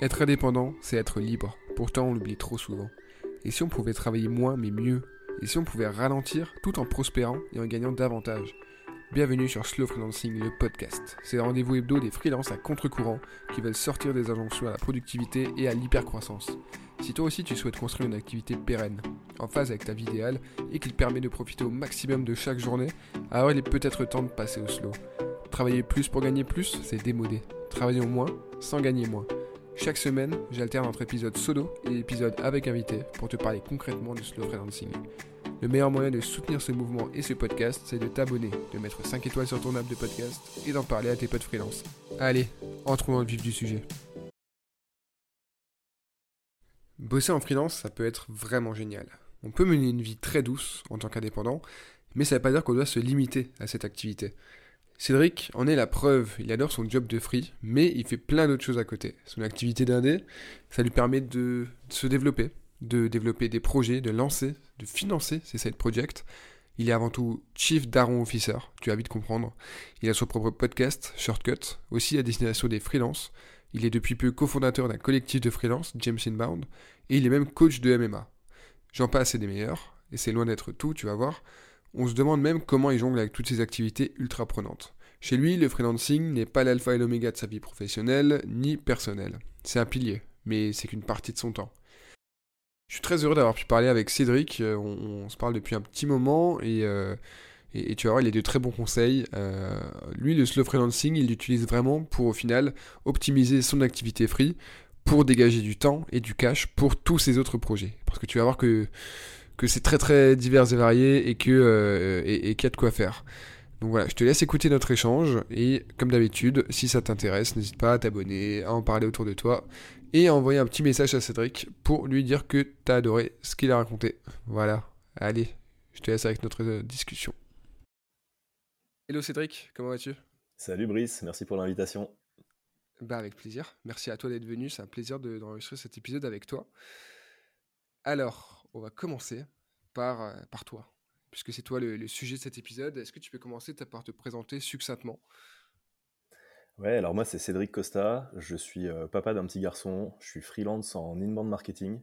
Être indépendant, c'est être libre. Pourtant, on l'oublie trop souvent. Et si on pouvait travailler moins mais mieux? Et si on pouvait ralentir tout en prospérant et en gagnant davantage? Bienvenue sur Slow Freelancing, le podcast. C'est le rendez-vous hebdo des freelances à contre-courant qui veulent sortir des injonctions à la productivité et à l'hypercroissance. Si toi aussi tu souhaites construire une activité pérenne, en phase avec ta vie idéale et qui te permet de profiter au maximum de chaque journée, alors il est peut-être temps de passer au slow. Travailler plus pour gagner plus, c'est démodé. Travaillons moins sans gagner moins. Chaque semaine, j'alterne entre épisodes solo et épisodes avec invité pour te parler concrètement du slow freelancing. Le meilleur moyen de soutenir ce mouvement et ce podcast, c'est de t'abonner, de mettre 5 étoiles sur ton app de podcast et d'en parler à tes potes freelance. Allez, entrons dans le vif du sujet. Bosser en freelance, ça peut être vraiment génial. On peut mener une vie très douce en tant qu'indépendant, mais ça ne veut pas dire qu'on doit se limiter à cette activité. Cédric en est la preuve, il adore son job de free, mais il fait plein d'autres choses à côté. Son activité d'indé, ça lui permet de se développer, de développer des projets, de lancer, de financer ses side projects. Il est avant tout Chief Daron Officer, tu as vite comprendre. Il a son propre podcast, Shortcut, aussi à destination des freelances. Il est depuis peu cofondateur d'un collectif de freelance, James Inbound, et il est même coach de MMA. J'en passe et des meilleurs, et c'est loin d'être tout, tu vas voir. On se demande même comment il jongle avec toutes ces activités ultra prenantes. Chez lui, le freelancing n'est pas l'alpha et l'oméga de sa vie professionnelle ni personnelle. C'est un pilier, mais c'est qu'une partie de son temps. Je suis très heureux d'avoir pu parler avec Cédric. Euh, on, se parle depuis un petit moment euh, et, et, tu vas voir, il a de très bons conseils. Euh, lui, le slow freelancing, il l'utilise vraiment pour au final optimiser son activité free pour dégager du temps et du cash pour tous ses autres projets. Parce que tu vas voir que que c'est très très divers et varié et que euh, et, qu'il y a de quoi faire. Donc voilà, je te laisse écouter notre échange et comme d'habitude, si ça t'intéresse, n'hésite pas à t'abonner, à en parler autour de toi et à envoyer un petit message à Cédric pour lui dire que t'as adoré ce qu'il a raconté. Voilà, allez, je te laisse avec notre euh, discussion. Hello Cédric, comment vas-tu? Salut Brice, merci pour l'invitation. Bah avec plaisir, merci à toi d'être venu, c'est un plaisir d'enregistrer cet épisode avec toi. Alors, on va commencer par, euh, par toi, puisque c'est toi le, sujet de cet épisode. Est-ce que tu peux commencer par te présenter succinctement? Ouais, alors moi c'est Cédric Costa, je suis euh, papa d'un petit garçon, je suis freelance en inbound marketing.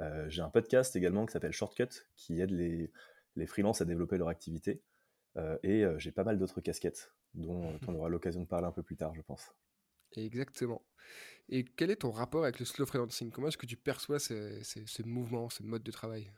Euh, j'ai un podcast également qui s'appelle Shortcut, qui aide les, les freelances à développer leur activité. et j'ai pas mal d'autres casquettes, dont on aura l'occasion de parler un peu plus tard, je pense. Exactement. Et quel est ton rapport avec le slow freelancing? Comment est-ce que tu perçois ce, mouvement, ce mode de travail?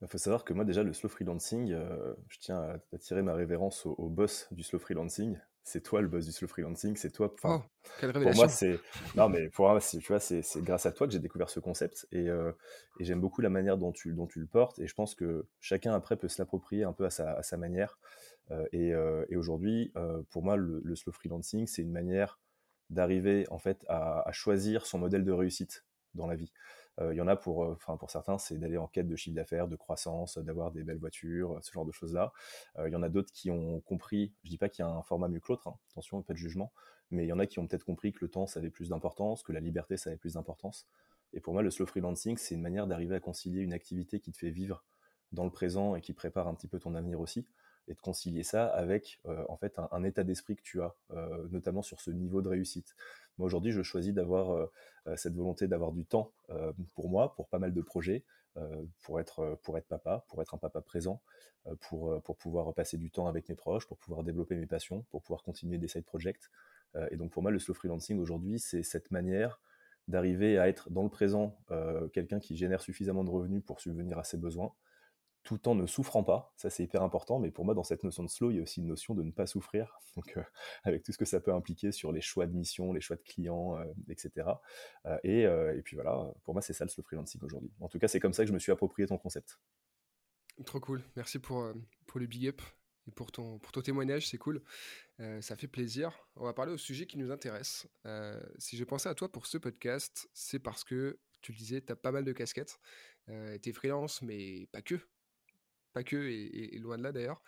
Il faut savoir que moi déjà le slow freelancing, euh, je tiens à attirer ma révérence au, boss du slow freelancing. C'est toi le boss du slow freelancing, c'est toi. Oh. Pour moi c'est non mais pour moi tu vois c'est grâce à toi que j'ai découvert ce concept et, euh, et j'aime beaucoup la manière dont tu dont tu le portes et je pense que chacun après peut se l'approprier un peu à sa, à sa manière. Euh, et, et aujourd'hui pour moi le, le slow freelancing c'est une manière d'arriver en fait à, choisir son modèle de réussite dans la vie. Euh, il y en a pour, euh, enfin pour certains, c'est d'aller en quête de chiffre d'affaires, de croissance, d'avoir des belles voitures, ce genre de choses-là. Euh, il y en a d'autres qui ont compris, je dis pas qu'il y a un format mieux que l'autre, hein, attention, pas de jugement, mais il y en a qui ont peut-être compris que le temps, ça avait plus d'importance, que la liberté, ça avait plus d'importance. Et pour moi, le slow freelancing, c'est une manière d'arriver à concilier une activité qui te fait vivre dans le présent et qui prépare un petit peu ton avenir aussi, et de concilier ça avec euh, en fait un, état d'esprit que tu as, euh, notamment sur ce niveau de réussite. Moi aujourd'hui, je choisis d'avoir euh, cette volonté d'avoir du temps pour moi, pour pas mal de projets, pour être pour être papa, pour être un papa présent, pour pour pouvoir passer du temps avec mes proches, pour pouvoir développer mes passions, pour pouvoir continuer des side projects. et donc pour moi, le slow freelancing aujourd'hui, c'est cette manière d'arriver à être dans le présent quelqu'un qui génère suffisamment de revenus pour subvenir à ses besoins, tout en ne souffrant pas. Ça, c'est hyper important. Mais pour moi, dans cette notion de slow, il y a aussi une notion de ne pas souffrir. Donc, euh, avec tout ce que ça peut impliquer sur les choix de mission, les choix de clients, etc. Euh, euh, et, puis voilà, pour moi, c'est ça le slow freelancing aujourd'hui. En tout cas, c'est comme ça que je me suis approprié ton concept. Trop cool. Merci pour, pour le big up et pour ton, pour ton témoignage. C'est cool. ça fait plaisir. On va parler au sujet qui nous intéresse. si j'ai pensé à toi pour ce podcast, c'est parce que tu le disais, tu as pas mal de casquettes. Euh, tu es freelance, mais pas que pas que, et, loin de là d'ailleurs.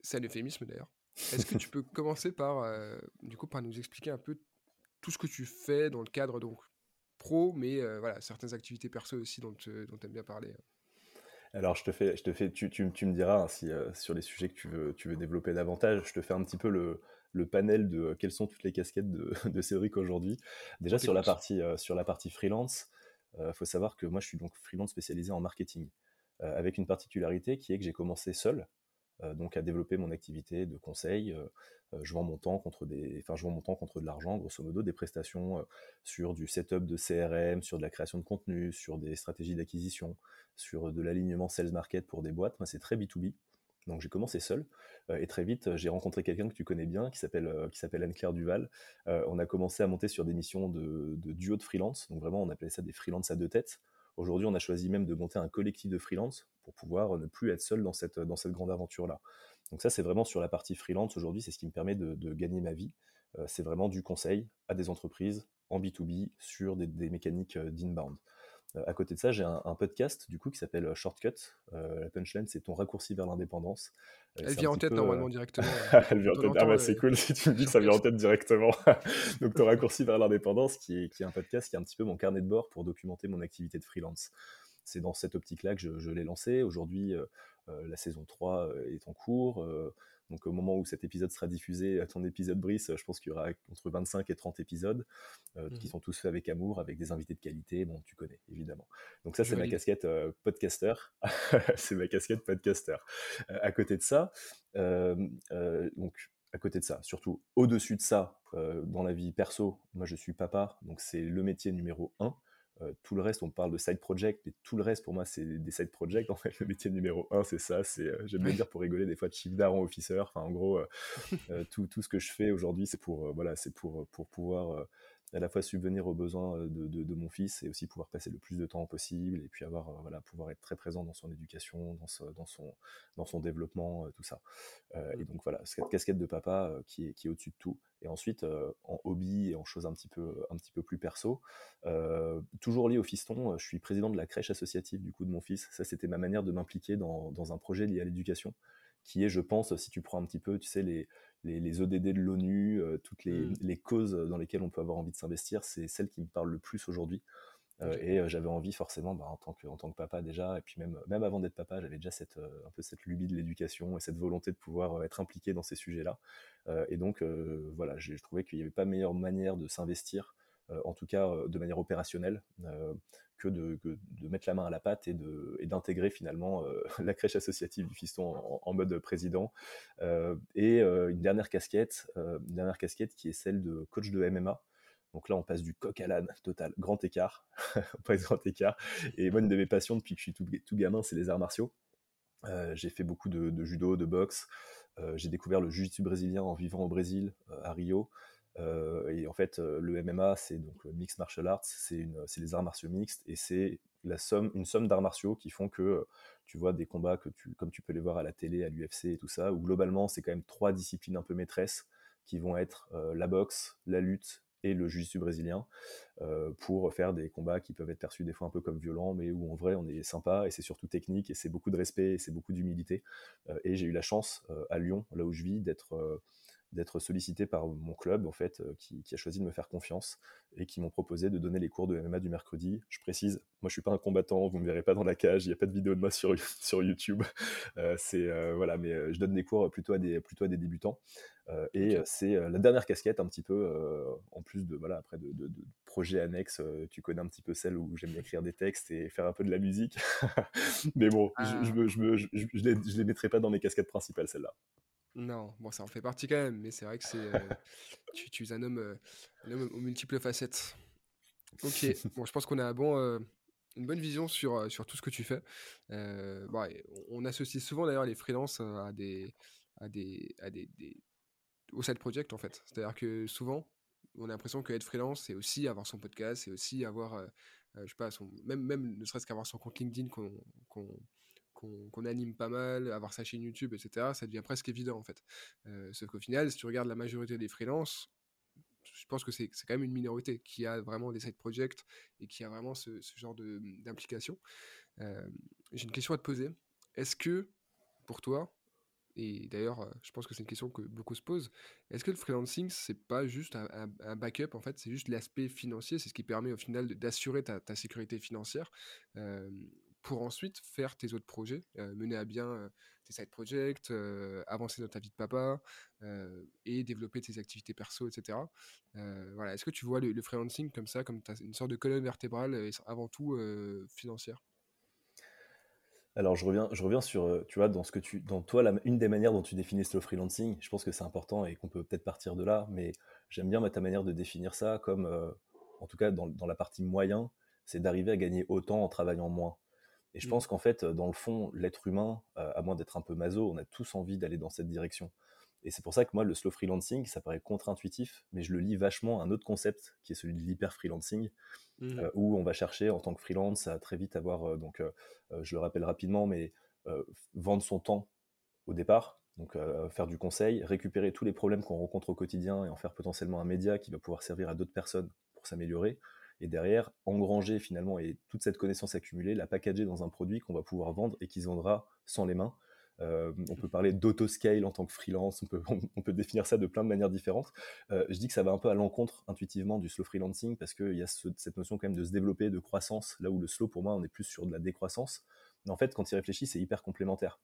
c'est un euphémisme d'ailleurs. Est-ce que tu peux commencer par, du coup, par nous expliquer un peu tout ce que tu fais dans le cadre donc pro, mais voilà, certaines activités perso aussi dont, dont tu aimes bien parler Alors, je te fais, je te fais, tu, tu, tu me diras hein, si, euh, sur les sujets que tu veux, tu veux développer davantage. Je te fais un petit peu le, le panel de euh, quelles sont toutes les casquettes de, de Cédric aujourd'hui. Déjà sur la partie, euh, sur la partie freelance, il faut savoir que moi, je suis donc freelance spécialisé en marketing, avec une particularité qui est que j'ai commencé seul. donc à développer mon activité de conseil, je vends mon temps contre des, enfin je vends mon temps contre de l'argent, grosso modo des prestations sur du setup de CRM, sur de la création de contenu, sur des stratégies d'acquisition, sur de l'alignement sales market pour des boîtes. C'est très B2B. Donc j'ai commencé seul et très vite j'ai rencontré quelqu'un que tu connais bien qui s'appelle qui s'appelle Anne-Claire Duval. on a commencé à monter sur des missions de, de, duo de freelance. Donc vraiment on appelait ça des freelances à deux têtes. Aujourd'hui on a choisi même de monter un collectif de freelance pour pouvoir ne plus être seul dans cette dans cette grande aventure là. Donc ça c'est vraiment sur la partie freelance aujourd'hui c'est ce qui me permet de, gagner ma vie. c'est vraiment du conseil à des entreprises en B2B sur des, des mécaniques d'inbound. Euh, à côté de ça, j'ai un, podcast du coup qui s'appelle euh, Shortcut. Euh, la punchline, c'est ton raccourci vers l'indépendance. Elle vient en tête normalement directement. Elle vient en tête. Ah bah c'est cool si tu me dis que ça vient en tête directement. Donc ton raccourci vers l'indépendance, qui est, qui est un podcast qui est un petit peu mon carnet de bord pour documenter mon activité de freelance. C'est dans cette optique-là que je, je l'ai lancé. Aujourd'hui, la saison 3 est en cours. Donc au moment où cet épisode sera diffusé, euh, ton épisode Brice, je pense qu'il y aura entre 25 et 30 épisodes euh, qui mmh sont tous faits avec amour, avec des invités de qualité. Bon, tu connais évidemment. Donc ça, c'est ma casquette euh, podcaster. c'est ma casquette podcaster. à côté de ça, donc à côté de ça, surtout au-dessus de ça, dans la vie perso, moi je suis papa, donc c'est le métier numéro un. Euh, tout le reste, on parle de side project, mais tout le reste, pour moi, c'est des side projects. En fait, le métier numéro un, c'est ça. C'est, euh, j'aime bien dire pour rigoler des fois de chief d'Aaron officer. Enfin, en gros, euh, tout, tout, ce que je fais aujourd'hui, c'est pour, voilà, c'est pour, pour pouvoir à la fois subvenir aux besoins de, de, mon fils et aussi pouvoir passer le plus de temps possible et puis avoir voilà pouvoir être très présent dans son éducation dans, dans son dans son développement tout ça. Et mmh. donc voilà cette casquette de papa qui est qui est au-dessus de tout. Et ensuite en hobby et en choses un petit peu un petit peu plus perso toujours lié au fiston je suis président de la crèche associative du coup de mon fils. Ça c'était ma manière de m'impliquer dans, dans un projet lié à l'éducation qui est, je pense, si tu prends un petit peu, tu sais, les, les, ODD de l'ONU, euh, toutes mmh. les, causes dans lesquelles on peut avoir envie de s'investir, c'est celles qui me parlent le plus aujourd'hui. Euh, et euh, j'avais envie forcément, bah, en, tant que, en tant que papa déjà, et puis même, même avant d'être papa, j'avais déjà cette, un peu cette lubie de l'éducation et cette volonté de pouvoir être impliqué dans ces sujets-là. et donc, voilà, je trouvais qu'il n'y avait pas meilleure manière de s'investir, en tout cas de manière opérationnelle, que de, mettre la main à la pâte et d'intégrer finalement euh, la crèche associative du fiston en, mode président. Euh, et euh, une dernière casquette, dernière casquette qui est celle de coach de MMA. Donc là, on passe du coq à l'âne, total, grand écart. passe grand écart. Et moi, une de mes passions depuis que je suis tout, gamin, c'est les arts martiaux. j'ai fait beaucoup de, judo, de boxe. j'ai découvert le jiu-jitsu brésilien en vivant au Brésil, à Rio. Euh, et en fait, euh, le MMA, c'est donc le mixed martial arts, c'est les arts martiaux mixtes, et c'est somme, une somme d'arts martiaux qui font que euh, tu vois des combats que comme tu peux les voir à la télé, à l'UFC et tout ça, où globalement, c'est quand même trois disciplines un peu maîtresses qui vont être la boxe, la lutte et le jiu-jitsu brésilien pour faire des combats qui peuvent être perçus des fois un peu comme violents, mais où en vrai on est sympa et c'est surtout technique et c'est beaucoup de respect et c'est beaucoup d'humilité. et j'ai eu la chance à Lyon, là où je vis, d'être d'être sollicité par mon club en fait euh, qui, a choisi de me faire confiance et qui m'ont proposé de donner les cours de MMA du mercredi. Je précise, moi je suis pas un combattant, vous me verrez pas dans la cage, il n'y a pas de vidéo de moi sur, sur YouTube. Euh, c'est euh, voilà, mais je donne des cours plutôt à des plutôt à des débutants et c'est la dernière casquette un petit peu en plus de voilà après de, projets annexes. tu connais un petit peu celle où j'aime écrire des textes et faire un peu de la musique, mais bon, je, je, ah. je, je, je les, les mettrai pas dans mes casquettes principales celle-là. Non, bon, ça en fait partie quand même, mais c'est vrai que c'est, euh, tu, tu es un homme, euh, un homme aux multiples facettes. Ok, bon, je pense qu'on a bon, euh, une bonne vision sur, sur tout ce que tu fais. bon, on associe souvent d'ailleurs les freelances à des, à des, à des, des- au side project en fait. C'est-à-dire que souvent, on a l'impression que être freelance, c'est aussi avoir son podcast, c'est aussi avoir, je sais pas, son, même, même ne serait-ce qu'avoir son compte LinkedIn qu'on, qu'on, anime pas mal, avoir sa chaîne YouTube, etc., ça devient presque évident en fait. Euh, sauf qu'au final, si tu regardes la majorité des freelances, je pense que c'est quand même une minorité qui a vraiment des side projects et qui a vraiment ce, genre d'implication. Euh, j'ai une question à te poser. Est-ce que, pour toi, et d'ailleurs, euh, je pense que c'est une question que beaucoup se posent. Est-ce que le freelancing, c'est pas juste un, backup en fait, c'est juste l'aspect financier, c'est ce qui permet au final d'assurer ta, sécurité financière pour ensuite faire tes autres projets, mener à bien tes side projects, avancer dans ta vie de papa et développer tes activités perso, etc. voilà. Est-ce que tu vois le, freelancing comme ça, comme une sorte de colonne vertébrale avant tout financière? Alors je reviens, je reviens sur, tu vois, dans ce que tu, dans toi, une des manières dont tu définis le freelancing, je pense que c'est important et qu'on peut peut-être partir de là, mais j'aime bien ta manière de définir ça comme, en tout cas dans, dans la partie moyen, c'est d'arriver à gagner autant en travaillant moins. Et je mmh. pense qu'en fait, dans le fond, l'être humain, à moins d'être un peu maso, on a tous envie d'aller dans cette direction. Et c'est pour ça que moi, le slow freelancing, ça paraît contre-intuitif, mais je le lis vachement à un autre concept qui est celui de l'hyper-freelancing, mmh. euh, où on va chercher en tant que freelance à très vite avoir, euh, donc euh, je le rappelle rapidement, mais vendre son temps au départ, donc faire du conseil, récupérer tous les problèmes qu'on rencontre au quotidien et en faire potentiellement un média qui va pouvoir servir à d'autres personnes pour s'améliorer, et derrière engranger finalement et toute cette connaissance accumulée, la packager dans un produit qu'on va pouvoir vendre et qui se vendra sans les mains euh, on peut parler d'autoscale en tant que freelance, on peut, on, peut, définir ça de plein de manières différentes. Euh, je dis que ça va un peu à l'encontre intuitivement du slow freelancing parce qu'il y a cette notion quand même de se développer, de croissance, là où le slow pour moi on est plus sur de la décroissance. Mais en fait, quand il réfléchit, c'est hyper complémentaire.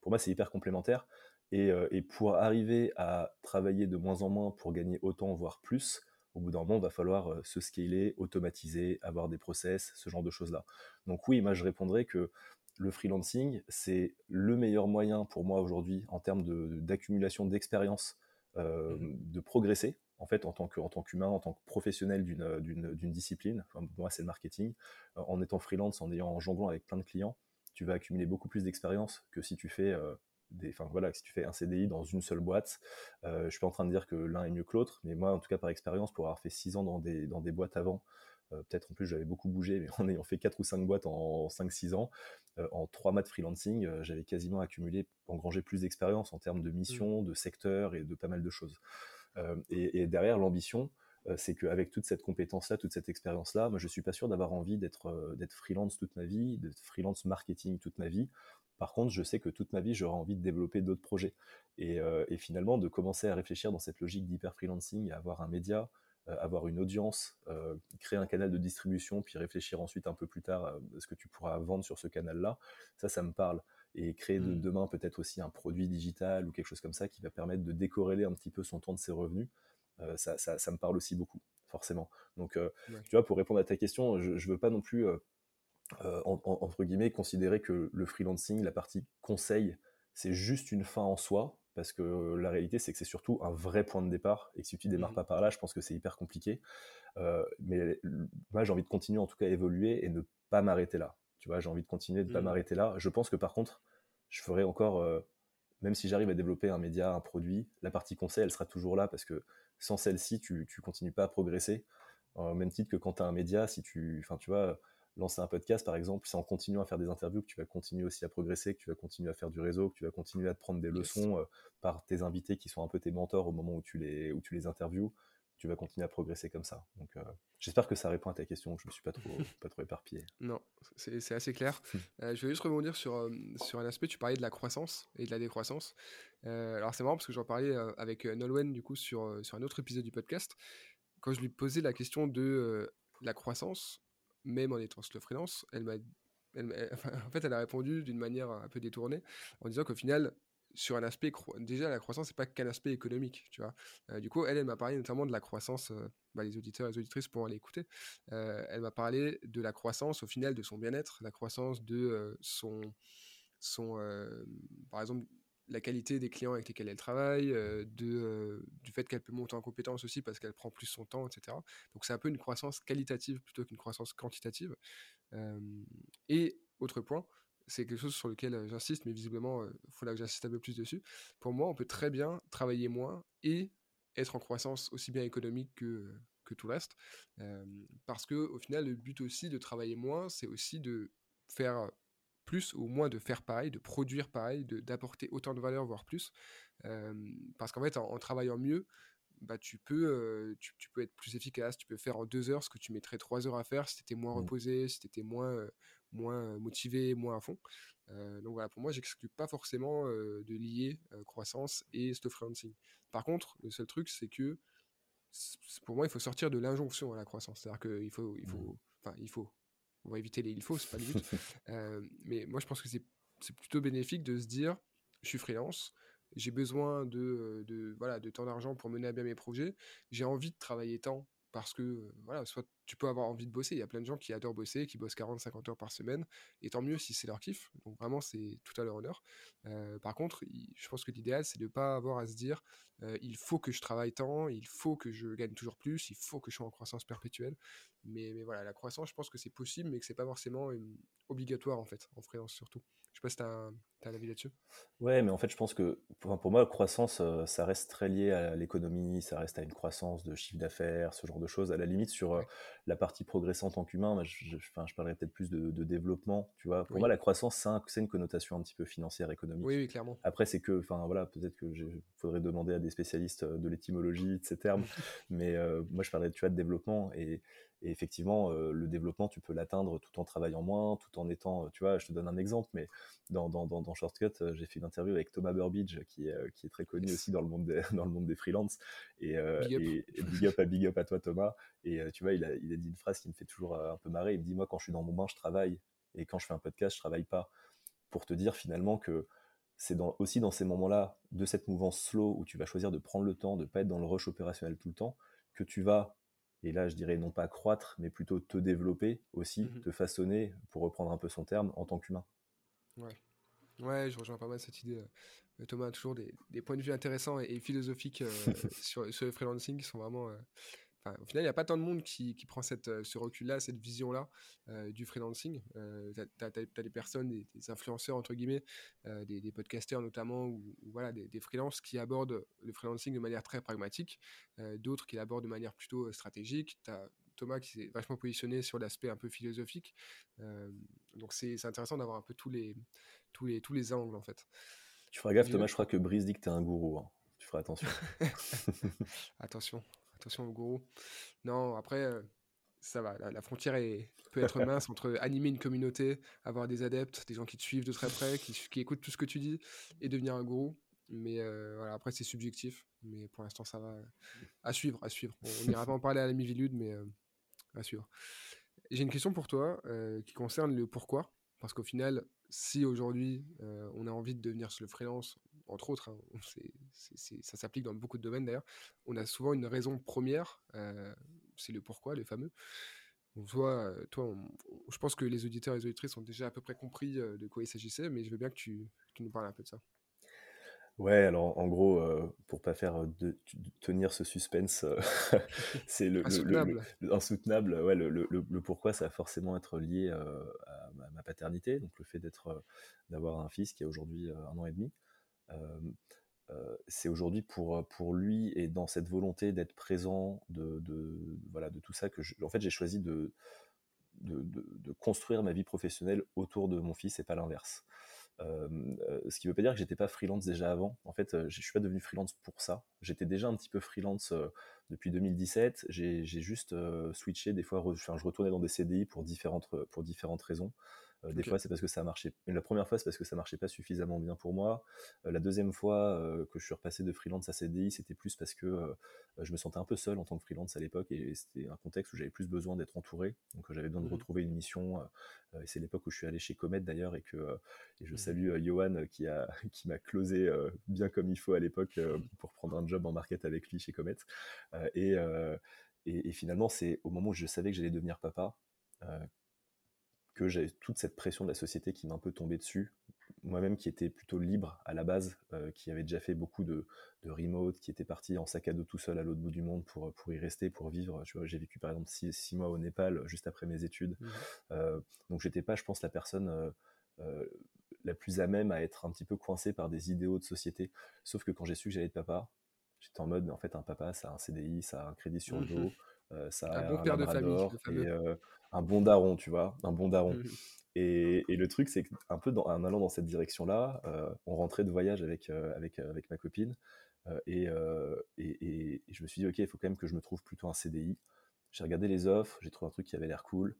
Pour moi, c'est hyper complémentaire. Et, euh, et, pour arriver à travailler de moins en moins pour gagner autant, voire plus, au bout d'un moment, il va falloir se scaler, automatiser, avoir des process, ce genre de choses-là. Donc oui, moi je répondrais que le freelancing, c'est le meilleur moyen pour moi aujourd'hui en termes d'accumulation d'expérience, euh, mmh de progresser en fait en tant qu'humain, en tant que professionnel d'une discipline. pour moi, c'est le marketing. En étant freelance, en ayant en jonglant avec plein de clients, tu vas accumuler beaucoup plus d'expérience que si tu fais euh, des, enfin voilà, si tu fais un CDI dans une seule boîte. je suis pas en train de dire que l'un est mieux que l'autre, mais moi, en tout cas par expérience, pour avoir fait six ans dans des dans des boîtes avant, euh, peut-être en plus j'avais beaucoup bougé, mais en ayant fait 4 ou 5 boîtes en 5-6 ans, euh, en 3 mois de freelancing, euh, j'avais quasiment accumulé, engrangé plus d'expérience en termes de mission, mmh. de secteur et de pas mal de choses. Et, derrière l'ambition, c'est qu'avec toute cette compétence-là, toute cette expérience-là, moi je suis pas sûr d'avoir envie d'être d'être freelance toute ma vie, d'être freelance marketing toute ma vie. Par contre, je sais que toute ma vie, j'aurai envie de développer d'autres projets. Et, et, finalement, de commencer à réfléchir dans cette logique d'hyper freelancing, à avoir un média, euh, avoir une audience, euh, créer un canal de distribution, puis réfléchir ensuite un peu plus tard à ce que tu pourras vendre sur ce canal-là, ça, ça me parle. Et créer de, mmh. demain peut-être aussi un produit digital ou quelque chose comme ça qui va permettre de décorréler un petit peu son temps de ses revenus, euh, ça, ça, me parle aussi beaucoup, forcément. Donc, tu vois, pour répondre à ta question, je ne veux pas non plus, entre guillemets, considérer que le freelancing, la partie conseil, c'est juste une fin en soi, parce que la réalité c'est que c'est surtout un vrai point de départ et que si tu démarres mmh. pas par là, je pense que c'est hyper compliqué. Euh, mais moi j'ai envie de continuer en tout cas à évoluer et ne pas m'arrêter là. Tu vois, j'ai envie de continuer de ne pas mmh. m'arrêter là. Je pense que par contre, je ferai encore, euh, même si j'arrive à développer un média, un produit, la partie conseil elle sera toujours là parce que sans celle-ci, tu, tu continues pas à progresser. Au même titre que quand tu as un média, si tu, enfin tu vois lancer un podcast, par exemple, c'est en continuant à faire des interviews que tu vas continuer aussi à progresser, que tu vas continuer à faire du réseau, que tu vas continuer à te prendre des leçons euh, par tes invités qui sont un peu tes mentors au moment où tu les, où tu les interviews. Tu vas continuer à progresser comme ça. Donc, euh, j'espère que ça répond à ta question. Je me suis pas trop, pas trop éparpillé. Non, c'est assez clair. Euh, je vais juste rebondir sur, sur un aspect. Tu parlais de la croissance et de la décroissance. alors, c'est marrant parce que j'en parlais avec Nolwenn, du coup, sur, sur un autre épisode du podcast. Quand je lui posais la question de la croissance, même en étant slow freelance, elle m'a, en fait, elle a répondu d'une manière un peu détournée en disant qu'au final, sur un aspect, déjà la croissance, c'est pas qu'un aspect économique, tu vois. Euh, du coup, elle, m'a parlé notamment de la croissance, euh, bah, les auditeurs et les auditrices pourront l'écouter. Euh, elle m'a parlé de la croissance au final de son bien-être, la croissance de son, son par exemple, la qualité des clients avec lesquels elle travaille, euh, euh, du fait qu'elle peut monter en compétence aussi parce qu'elle prend plus son temps, etc. Donc c'est un peu une croissance qualitative plutôt qu'une croissance quantitative. Euh, et autre point, c'est quelque chose sur lequel j'insiste, mais visiblement, il faudra que j'insiste un peu plus dessus. Pour moi, on peut très bien travailler moins et être en croissance aussi bien économique que, que tout le reste. parce que au final, le but aussi de travailler moins, c'est aussi de faire plus, ou moins de faire pareil, de produire pareil, d'apporter autant de valeur, voire plus. parce qu'en fait, en, travaillant mieux, bah, tu, peux, tu, peux être plus efficace, tu peux faire en deux heures ce que tu mettrais trois heures à faire si tu étais moins mmh. reposé, si tu étais moins, moins motivé, moins à fond. donc voilà, pour moi, j'exclus pas forcément de lier croissance et stuff freelancing. Par contre, le seul truc, c'est que pour moi, il faut sortir de l'injonction à la croissance. C'est-à-dire qu'il faut, il faut, mmh. il faut, On va éviter les il faut, c'est pas le but. mais moi, je pense que c'est plutôt bénéfique de se dire, je suis freelance, j'ai besoin de, de, voilà, de tant d'argent pour mener à bien mes projets, j'ai envie de travailler tant parce que voilà, soit tu peux avoir envie de bosser, il y a plein de gens qui adorent bosser, qui bossent 40-50 heures par semaine, et tant mieux si c'est leur kiff, donc vraiment c'est tout à leur honneur. par contre, je pense que l'idéal c'est de ne pas avoir à se dire il faut que je travaille tant, il faut que je gagne toujours plus, il faut que je sois en croissance perpétuelle, mais, voilà, la croissance je pense que c'est possible, mais que c'est pas forcément obligatoire en fait, en freelance surtout. Je sais pas si tu as, as, un avis là-dessus. Ouais, mais en fait, je pense que pour, pour moi, la croissance, euh, ça reste très lié à l'économie, ça reste à une croissance de chiffre d'affaires, ce genre de choses. À la limite, sur euh, la partie progressante en tant qu'humain, je, je, je, parlerais peut-être plus de, de, développement. Tu vois, pour moi, la croissance, c'est une connotation un petit peu financière, économique. Oui, oui clairement. Après, c'est que, enfin voilà, peut-être que faudrait demander à des spécialistes euh, de l'étymologie de ces termes, mais moi, je parlerais, tu vois, de développement et et effectivement, euh, le développement, tu peux l'atteindre tout en travaillant moins, tout en étant, tu vois, je te donne un exemple, mais dans, dans, dans, Shortcut, euh, j'ai fait une interview avec Thomas Burbidge, qui est, euh, qui est très connu aussi dans le monde des, dans le monde des freelances. Et, big, et, big up à big up à toi, Thomas. Et tu vois, il a, il a dit une phrase qui me fait toujours un peu marrer. Il me dit, moi, quand je suis dans mon bain, je travaille. Et quand je fais un podcast, je travaille pas. Pour te dire finalement que c'est dans, aussi dans ces moments-là, de cette mouvance slow, où tu vas choisir de prendre le temps, de pas être dans le rush opérationnel tout le temps, que tu vas et là, je dirais non pas croître, mais plutôt te développer aussi, mmh te façonner, pour reprendre un peu son terme, en tant qu'humain. Ouais. ouais, je rejoins pas mal cette idée. Euh, Thomas a toujours des, points de vue intéressants et, philosophiques euh, sur, sur, le freelancing qui sont vraiment euh, au final, il n'y a pas tant de monde qui, prend cette, euh, ce recul-là, cette vision-là euh, du freelancing. Euh, tu as, des personnes, des, influenceurs, entre guillemets, des, des, podcasteurs notamment, ou, voilà, des, des freelances qui abordent le freelancing de manière très pragmatique, d'autres qui l'abordent de manière plutôt stratégique. Tu as Thomas qui s'est vachement positionné sur l'aspect un peu philosophique. donc c'est intéressant d'avoir un peu tous les, tous, les, tous les angles, en fait. Tu feras gaffe, Thomas, je crois que Brice dit que tu es un gourou. Hein. Tu feras attention. attention attention au gourou. Non, après, euh, ça va. La, frontière est, peut être mince entre animer une communauté, avoir des adeptes, des gens qui te suivent de très près, qui, qui écoutent tout ce que tu dis, et devenir un gourou. Mais euh, voilà, après, c'est subjectif. Mais pour l'instant, ça va. À suivre, à suivre. on n'ira pas en parler à la mi-vilude, mais euh, à suivre. J'ai une question pour toi qui concerne le pourquoi. Parce qu'au final, si aujourd'hui on a envie de devenir le freelance, entre autres, hein, ça s'applique dans beaucoup de domaines d'ailleurs, on a souvent une raison première, c'est le pourquoi, le fameux. toi, toi je pense que les auditeurs et les auditrices ont déjà à peu près compris de quoi il s'agissait, mais je veux bien que tu, nous parles un peu de ça. Ouais, alors en gros, euh, pour pas faire euh, de, tenir ce suspense, euh, c'est le, insoutenable. Le, insoutenable. Ouais, le, pourquoi ça va forcément être lié à ma, paternité, donc le fait d'être, d'avoir un fils qui a aujourd'hui un an et demi. C'est aujourd'hui pour, lui et dans cette volonté d'être présent, de, voilà, de tout ça que en fait j'ai choisi de, construire ma vie professionnelle autour de mon fils et pas l'inverse. Ce qui veut pas dire que j'étais pas freelance déjà avant. En fait, je suis pas devenu freelance pour ça. J'étais déjà un petit peu freelance depuis 2017. J'ai juste switché des fois. Je retournais dans des CDI pour différentes pour différentes raisons. Euh, des fois, c'est parce que ça marchait. La première fois, c'est parce que ça marchait pas suffisamment bien pour moi. Euh, la deuxième fois euh, que je suis repassé de freelance à CDI, c'était plus parce que je me sentais un peu seul en tant que freelance à l'époque et c'était un contexte où j'avais plus besoin d'être entouré. Donc j'avais besoin de mmh retrouver une mission. et c'est l'époque où je suis allé chez Comet d'ailleurs et que et je mmh salue Johan qui a qui m'a closé bien comme il faut à l'époque pour prendre un job en market avec lui chez Comet. et, et, et finalement, c'est au moment où je savais que j'allais devenir papa que j'avais toute cette pression de la société qui m'a un peu tombé dessus. Moi-même qui était plutôt libre à la base, euh, qui avait déjà fait beaucoup de, de, remote, qui était parti en sac à dos tout seul à l'autre bout du monde pour, pour y rester, pour vivre. J'ai vécu par exemple six, mois au Népal juste après mes études. Mmh. Euh, donc j'étais pas, je pense, la personne euh, euh, la plus à même à être un petit peu coincé par des idéaux de société. Sauf que quand j'ai su que j'allais être papa, j'étais en mode, mais en fait, un papa, ça a un CDI, ça a un crédit sur le mmh dos. Euh, ça un bon père de famille. Et, euh, un bon daron, tu vois, un bon daron. Mmh et, et, le truc, c'est qu'un peu dans, en allant dans cette direction-là, euh, on rentrait de voyage avec, avec, avec ma copine. Et, et, et, je me suis dit, ok, il faut quand même que je me trouve plutôt un CDI. J'ai regardé les offres, j'ai trouvé un truc qui avait l'air cool.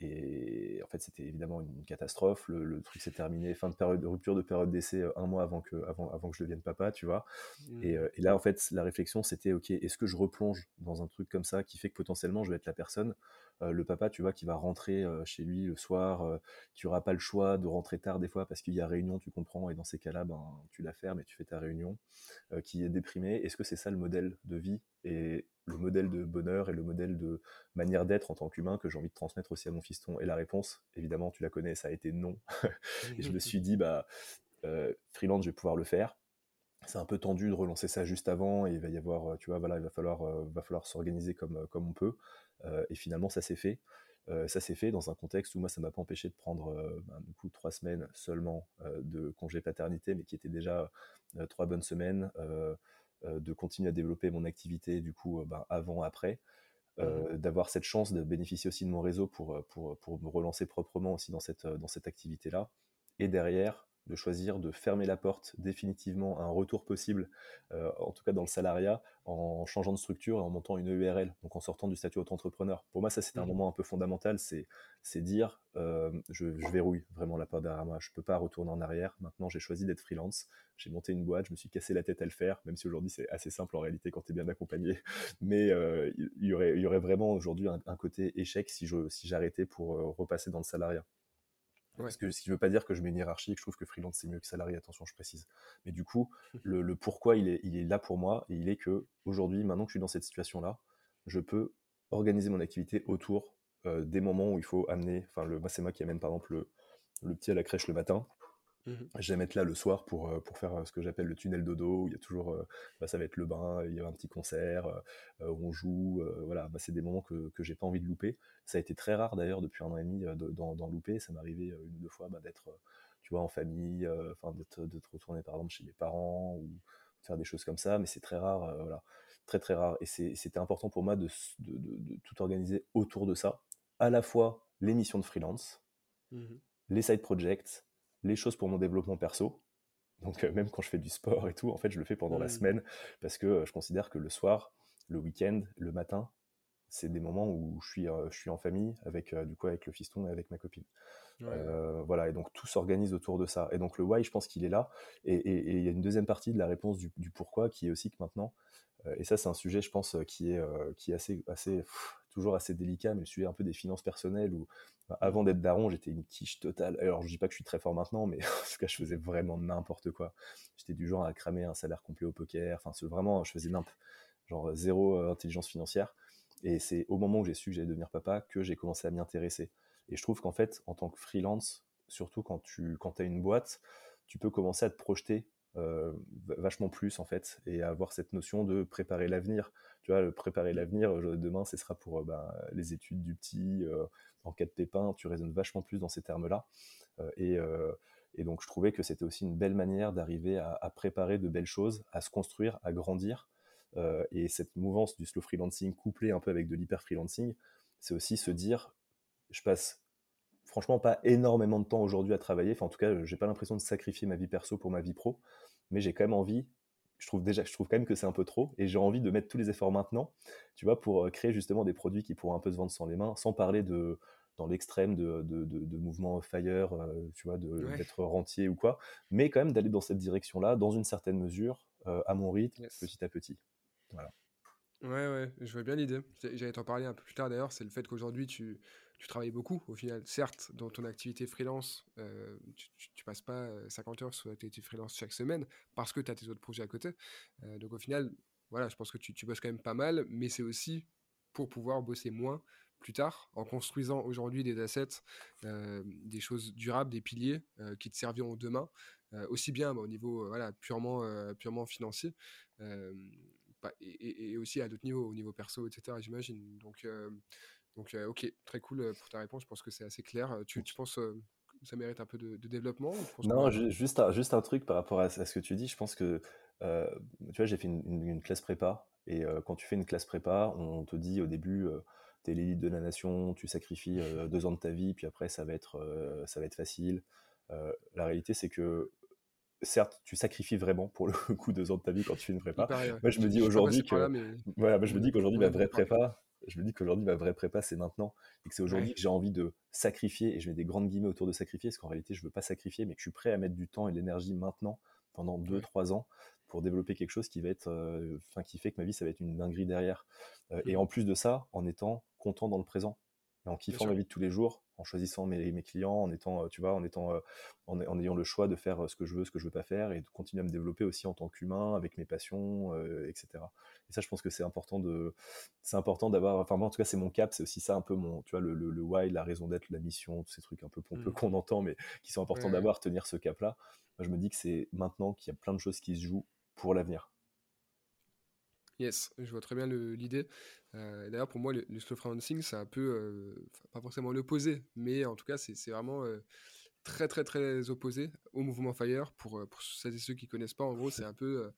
Et en fait, c'était évidemment une catastrophe. Le, truc s'est terminé, fin de période, rupture de période d'essai euh, un mois avant que, avant, avant que je devienne papa, tu vois. Mmh. Euh, et, là, en fait, la réflexion, c'était, ok, est-ce que je replonge dans un truc comme ça qui fait que potentiellement je vais être la personne le papa, tu vois, qui va rentrer chez lui le soir, qui aura pas le choix de rentrer tard des fois parce qu'il y a réunion, tu comprends, et dans ces cas-là, ben, tu la fermes et tu fais ta réunion, qui est déprimé. Est-ce que c'est ça le modèle de vie et le modèle de bonheur et le modèle de manière d'être en tant qu'humain que j'ai envie de transmettre aussi à mon fiston? Et la réponse, évidemment, tu la connais, ça a été non. et je me suis dit, bah, freelance, je vais pouvoir le faire c'est un peu tendu de relancer ça juste avant et il va y avoir, euh, tu vois, voilà, il va falloir, euh, va falloir s'organiser comme, euh, comme on peut. Et finalement, ça s'est fait. ça s'est fait dans un contexte où moi, ça m'a pas empêché de prendre ben, du coup trois semaines seulement de congé paternité, mais qui était déjà trois bonnes semaines, de continuer à développer mon activité du coup ben, avant, après. Mmh d'avoir cette chance de bénéficier aussi de mon réseau pour, pour, pour me relancer proprement aussi dans cette, dans cette activité-là. Et derrière, de choisir de fermer la porte définitivement à un retour possible, euh, en tout cas dans le salariat, en changeant de structure et en montant une EURL, donc en sortant du statut auto-entrepreneur. Pour moi, ça c'est un mmh moment un peu fondamental, c'est dire euh, je, verrouille vraiment la porte derrière moi, je peux pas retourner en arrière. Maintenant, j'ai choisi d'être freelance, j'ai monté une boîte, je me suis cassé la tête à le faire, même si aujourd'hui c'est assez simple en réalité quand tu es bien accompagné. Mais euh, il y, aurait, y aurait vraiment aujourd'hui un, côté échec si j'arrêtais si pour repasser dans le salariat. Parce que ce qui ne veut pas dire que je mets une hiérarchie je trouve que freelance c'est mieux que salarié, attention, je précise. Mais du coup, le, pourquoi il est, il est là pour moi, et il est que aujourd'hui, maintenant que je suis dans cette situation-là, je peux organiser mon activité autour euh, des moments où il faut amener. Enfin, moi, c'est moi qui amène par exemple le, le petit à la crèche le matin. Mmh je vais mettre là le soir pour, euh, pour faire euh, ce que j'appelle le tunnel dodo, où il y a toujours, euh, bah, ça va être le bain, il y a un petit concert, on joue, voilà, bah, c'est des moments que, que j'ai pas envie de louper. Ça a été très rare d'ailleurs depuis un an et demi d'en louper, ça m'est arrivé une ou deux fois bah, d'être, tu vois, en famille, enfin de, te retourner par exemple chez mes parents, ou de faire des choses comme ça, mais c'est très rare, voilà, très très rare. Et c'était important pour moi de, de, de, tout organiser autour de ça, à la fois les missions de freelance, mmh les side projects, les choses pour mon développement perso. Donc euh, même quand je fais du sport et tout, en fait, je le fais pendant la mmh. semaine parce que euh, je considère que le soir, le week-end, le matin, c'est des moments où je suis, euh, je suis en famille avec du coup avec le fiston et avec ma copine. voilà, et donc tout s'organise autour de ça. Et donc le why, je pense qu'il est là. Et il y a une deuxième partie de la réponse du, pourquoi qui est aussi que maintenant, et ça c'est un sujet, je pense, qui est, qui est assez, assez toujours assez délicat, mais le sujet un peu des finances personnelles où bah, avant d'être daron, j'étais une quiche totale. Alors je dis pas que je suis très fort maintenant, mais en tout cas je faisais vraiment n'importe quoi. J'étais du genre à cramer un salaire complet au poker. Enfin, vraiment, je faisais n'importe genre zéro euh, intelligence financière. Et c'est au moment où j'ai su que j'allais devenir papa que j'ai commencé à m'y intéresser. Et je trouve qu'en fait, en tant que freelance, surtout quand tu quand as une boîte, tu peux commencer à te projeter vachement plus en fait et avoir cette notion de préparer l'avenir. Tu vois préparer l'avenir demain ce sera pour euh, ben, les études du petit euh, en cas de pépin tu raisonnes vachement plus dans ces termes là et, donc je trouvais que c'était aussi une belle manière d'arriver à, préparer de belles choses à se construire à grandir. Et cette mouvance du slow freelancing couplée un peu avec de l'hyper freelancing c'est aussi se dire je passe franchement pas énormément de temps aujourd'hui à travailler. Enfin, en tout cas, j'ai pas l'impression de sacrifier ma vie perso pour ma vie pro, mais j'ai quand même envie. Je trouve déjà, je trouve quand même que c'est un peu trop, et j'ai envie de mettre tous les efforts maintenant, tu vois, pour euh, créer justement des produits qui pourront un peu se vendre sans les mains, sans parler de dans l'extrême de, de, de, mouvements fire, euh, tu vois, d'être rentier ou quoi, mais quand même d'aller dans cette direction-là, dans une certaine mesure, euh, à mon rythme, petit à petit. Voilà. Ouais, ouais, je vois bien l'idée. J'allais t'en parler un peu plus tard d'ailleurs, c'est le fait qu'aujourd'hui tu, tu travailles beaucoup au final. Certes, dans ton activité freelance, euh, tu, tu, passes pas 50 euh, heures sur activité freelance chaque semaine parce que tu as tes autres projets à côté. Euh, donc au final, voilà, je pense que tu, bosses quand même pas mal, mais c'est aussi pour pouvoir bosser moins plus tard en construisant aujourd'hui des assets, des choses durables, des piliers qui te serviront demain, aussi bien bah, au niveau voilà, purement, purement financier. Et, et, aussi à d'autres niveaux, au niveau perso, etc. J'imagine. Donc, donc, euh, ok, très cool euh, pour ta réponse. Je pense que c'est assez clair. Euh, tu, tu penses que ça mérite un peu de, développement Non, juste, un, juste un truc par rapport à, ce que tu dis. Je pense que, tu vois, j'ai fait une, classe prépa. Et quand tu fais une classe prépa, on te dit au début, tu es l'élite de la nation, tu sacrifies deux ans de ta vie, puis après, ça va être, ça va être facile. la réalité, c'est que certes, tu sacrifies vraiment pour le coup deux ans de ta vie quand tu fais une prépa. Moi, je me dis aujourd'hui que, voilà, je me dis qu'aujourd'hui, ma vraie prépa, je me dis qu'aujourd'hui, ma vraie prépa, c'est maintenant. Et que c'est aujourd'hui que j'ai envie de sacrifier, et je mets des grandes guillemets autour de sacrifier, parce qu'en réalité, je veux pas sacrifier, mais que je suis prêt à mettre du temps et de l'énergie maintenant, pendant 2-3 ans, pour développer quelque chose qui va être, enfin, qui fait que ma vie, ça va être une dinguerie derrière. et mmh. en plus de ça, en étant content dans le présent. Mais en kiffant ma vie de tous les jours, en choisissant mes, mes clients, en étant, tu vois, en étant, en, en, ayant le choix de faire ce que je veux, ce que je veux pas faire, et de continuer à me développer aussi en tant qu'humain, avec mes passions, etc. Et ça, je pense que c'est important de, c'est important d'avoir, enfin moi en tout cas c'est mon cap, c'est aussi ça un peu mon, tu vois, le, le, why, la raison d'être, la mission, tous ces trucs un peu pompeux mmh. qu'on entend, mais qui sont importants d'avoir, tenir ce cap-là. je me dis que c'est maintenant qu'il y a plein de choses qui se jouent pour l'avenir. Yes, je vois très bien l'idée. Euh, d'ailleurs, pour moi, le, slow freelancing, c'est un peu, euh, pas forcément l'opposé, mais en tout cas, c'est vraiment euh, très, très, très opposé au mouvement Fire. Pour, celles et ceux qui connaissent pas, en gros, c'est un peu,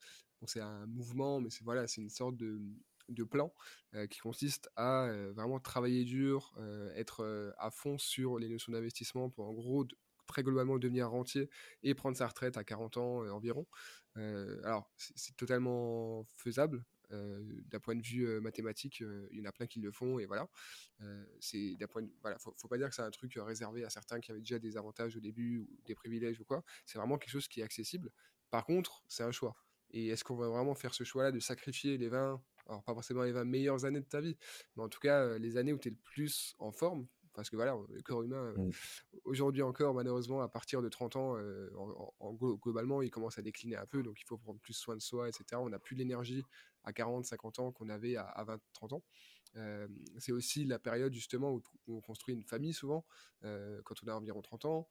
c'est un mouvement, mais c'est voilà, une sorte de plan qui consiste à vraiment travailler dur, être à fond sur les notions d'investissement pour en gros très globalement devenir rentier et prendre sa retraite à 40 ans environ. alors, c'est totalement faisable. Euh, d'un point de vue euh, mathématique, euh, il y en a plein qui le font et voilà. c'est d'un point voilà, faut, faut, pas dire que c'est un truc réservé à certains qui avaient déjà des avantages au début ou des privilèges ou quoi. C'est vraiment quelque chose qui est accessible. Par contre, c'est un choix. Et est-ce qu'on va vraiment faire ce choix-là de sacrifier les 20, alors pas forcément les 20 meilleures années de ta vie, mais en tout cas les années où tu es le plus en forme, parce que voilà, le corps humain, mmh. aujourd'hui encore, malheureusement, à partir de 30 ans, en, globalement, il commence à décliner un peu, donc il faut prendre plus soin de soi, etc. On n'a plus l'énergie à 40, 50 ans qu'on avait à, 20, 30 ans. Euh, c'est aussi la période justement où, on construit une famille souvent, euh, quand on a environ 30 ans.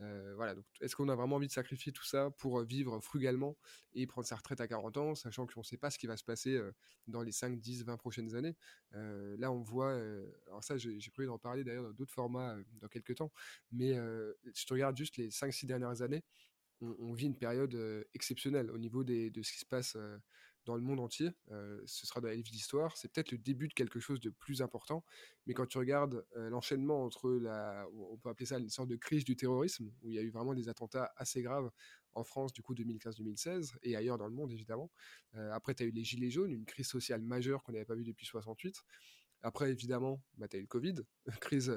Euh, voilà, est-ce qu'on a vraiment envie de sacrifier tout ça pour vivre frugalement et prendre sa retraite à 40 ans, sachant qu'on ne sait pas ce qui va se passer dans les 5, 10, 20 prochaines années? Là, on voit, alors ça, j'ai prévu d'en parler d'ailleurs dans d'autres formats dans quelques temps, mais si tu regardes juste les 5-6 dernières années, on, vit une période exceptionnelle au niveau de ce qui se passe dans le monde entier. Euh, ce sera dans la livre d'histoire. C'est peut-être le début de quelque chose de plus important. Mais quand tu regardes euh, l'enchaînement entre la, on peut appeler ça une sorte de crise du terrorisme, où il y a eu vraiment des attentats assez graves en France, du coup 2015-2016, et ailleurs dans le monde évidemment. Euh, après, tu as eu les Gilets jaunes, une crise sociale majeure qu'on n'avait pas vue depuis 68. Après, évidemment, bah, tu as eu le Covid, crise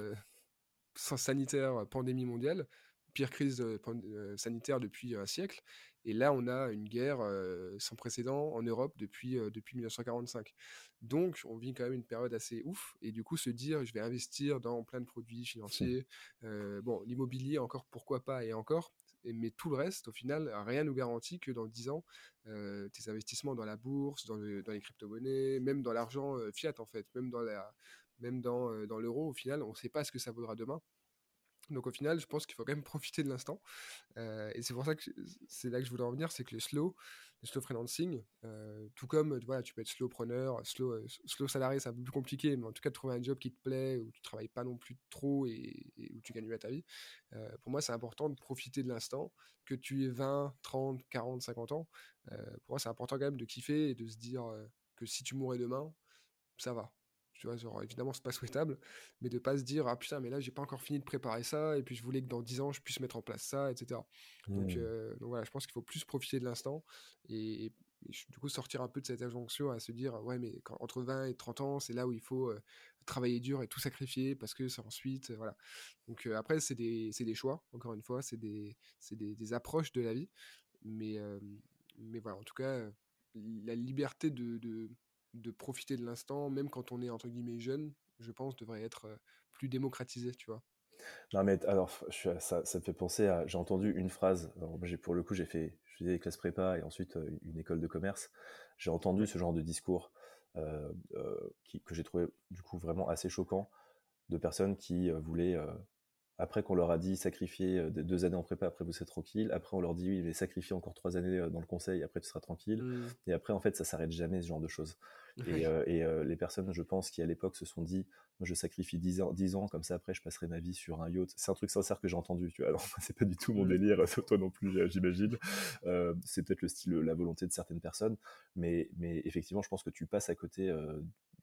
sanitaire, pandémie mondiale pire crise sanitaire depuis un siècle. Et là, on a une guerre sans précédent en Europe depuis, depuis 1945. Donc, on vit quand même une période assez ouf. Et du coup, se dire, je vais investir dans plein de produits financiers. bon, l'immobilier, encore pourquoi pas, et encore. Mais tout le reste, au final, rien nous garantit que dans 10 ans, tes investissements dans la bourse, dans, dans les crypto-monnaies, même dans l'argent fiat, en fait, même dans même dans, dans l'euro, au final, on ne sait pas ce que ça vaudra demain. Donc au final, je pense qu'il faut quand même profiter de l'instant. Euh, et c'est pour ça que c'est là que je voulais en venir, c'est que le slow, le slow freelancing, euh, tout comme voilà, tu peux être slow preneur, slow, euh, slow salarié, c'est un peu plus compliqué, mais en tout cas de trouver un job qui te plaît, où tu travailles pas non plus trop et, où tu gagnes bien ta vie. pour moi, c'est important de profiter de l'instant, que tu aies 20, 30, 40, 50 ans. pour moi, c'est important quand même de kiffer et de se dire que si tu mourais demain, ça va tu vois, genre, évidemment, c'est pas souhaitable, mais de pas se dire, ah putain, mais là, j'ai pas encore fini de préparer ça, et puis je voulais que dans 10 ans, je puisse mettre en place ça, etc. Donc, mmh. euh, donc, voilà, je pense qu'il faut plus profiter de l'instant, et, du coup, sortir un peu de cette injonction à se dire, ouais, mais entre 20 et 30 ans, c'est là où il faut euh, travailler dur et tout sacrifier, parce que c'est ensuite, euh, voilà. Donc, après, c'est des, des, choix, encore une fois, c'est des, des, des, approches de la vie, mais, mais voilà, en tout cas, la liberté de, de de profiter de l'instant, même quand on est entre guillemets jeune, je pense, devrait être euh, plus démocratisé, tu vois. Non mais alors ça, ça me fait penser à j'ai entendu une phrase j'ai pour le coup j'ai fait je faisais des classes prépa et ensuite euh, une école de commerce j'ai entendu ce genre de discours euh, qui, que j'ai trouvé du coup vraiment assez choquant de personnes qui voulaient après qu'on leur a dit sacrifier euh, deux années en prépa, après vous serez tranquille. Après on leur dit oui, mais sacrifier encore trois années euh, dans le conseil, après tu seras tranquille. Mmh. Et après en fait ça s'arrête jamais ce genre de choses. Et, euh, les personnes, je pense, qui à l'époque se sont dit, moi je sacrifie 10 ans, 10 ans, comme ça après je passerai ma vie sur un yacht. C'est un truc sincère que j'ai entendu, tu vois. Alors c'est pas du tout mon mmh. délire, toi non plus, j'imagine. c'est peut-être le style, la volonté de certaines personnes, mais, mais effectivement, je pense que tu passes à côté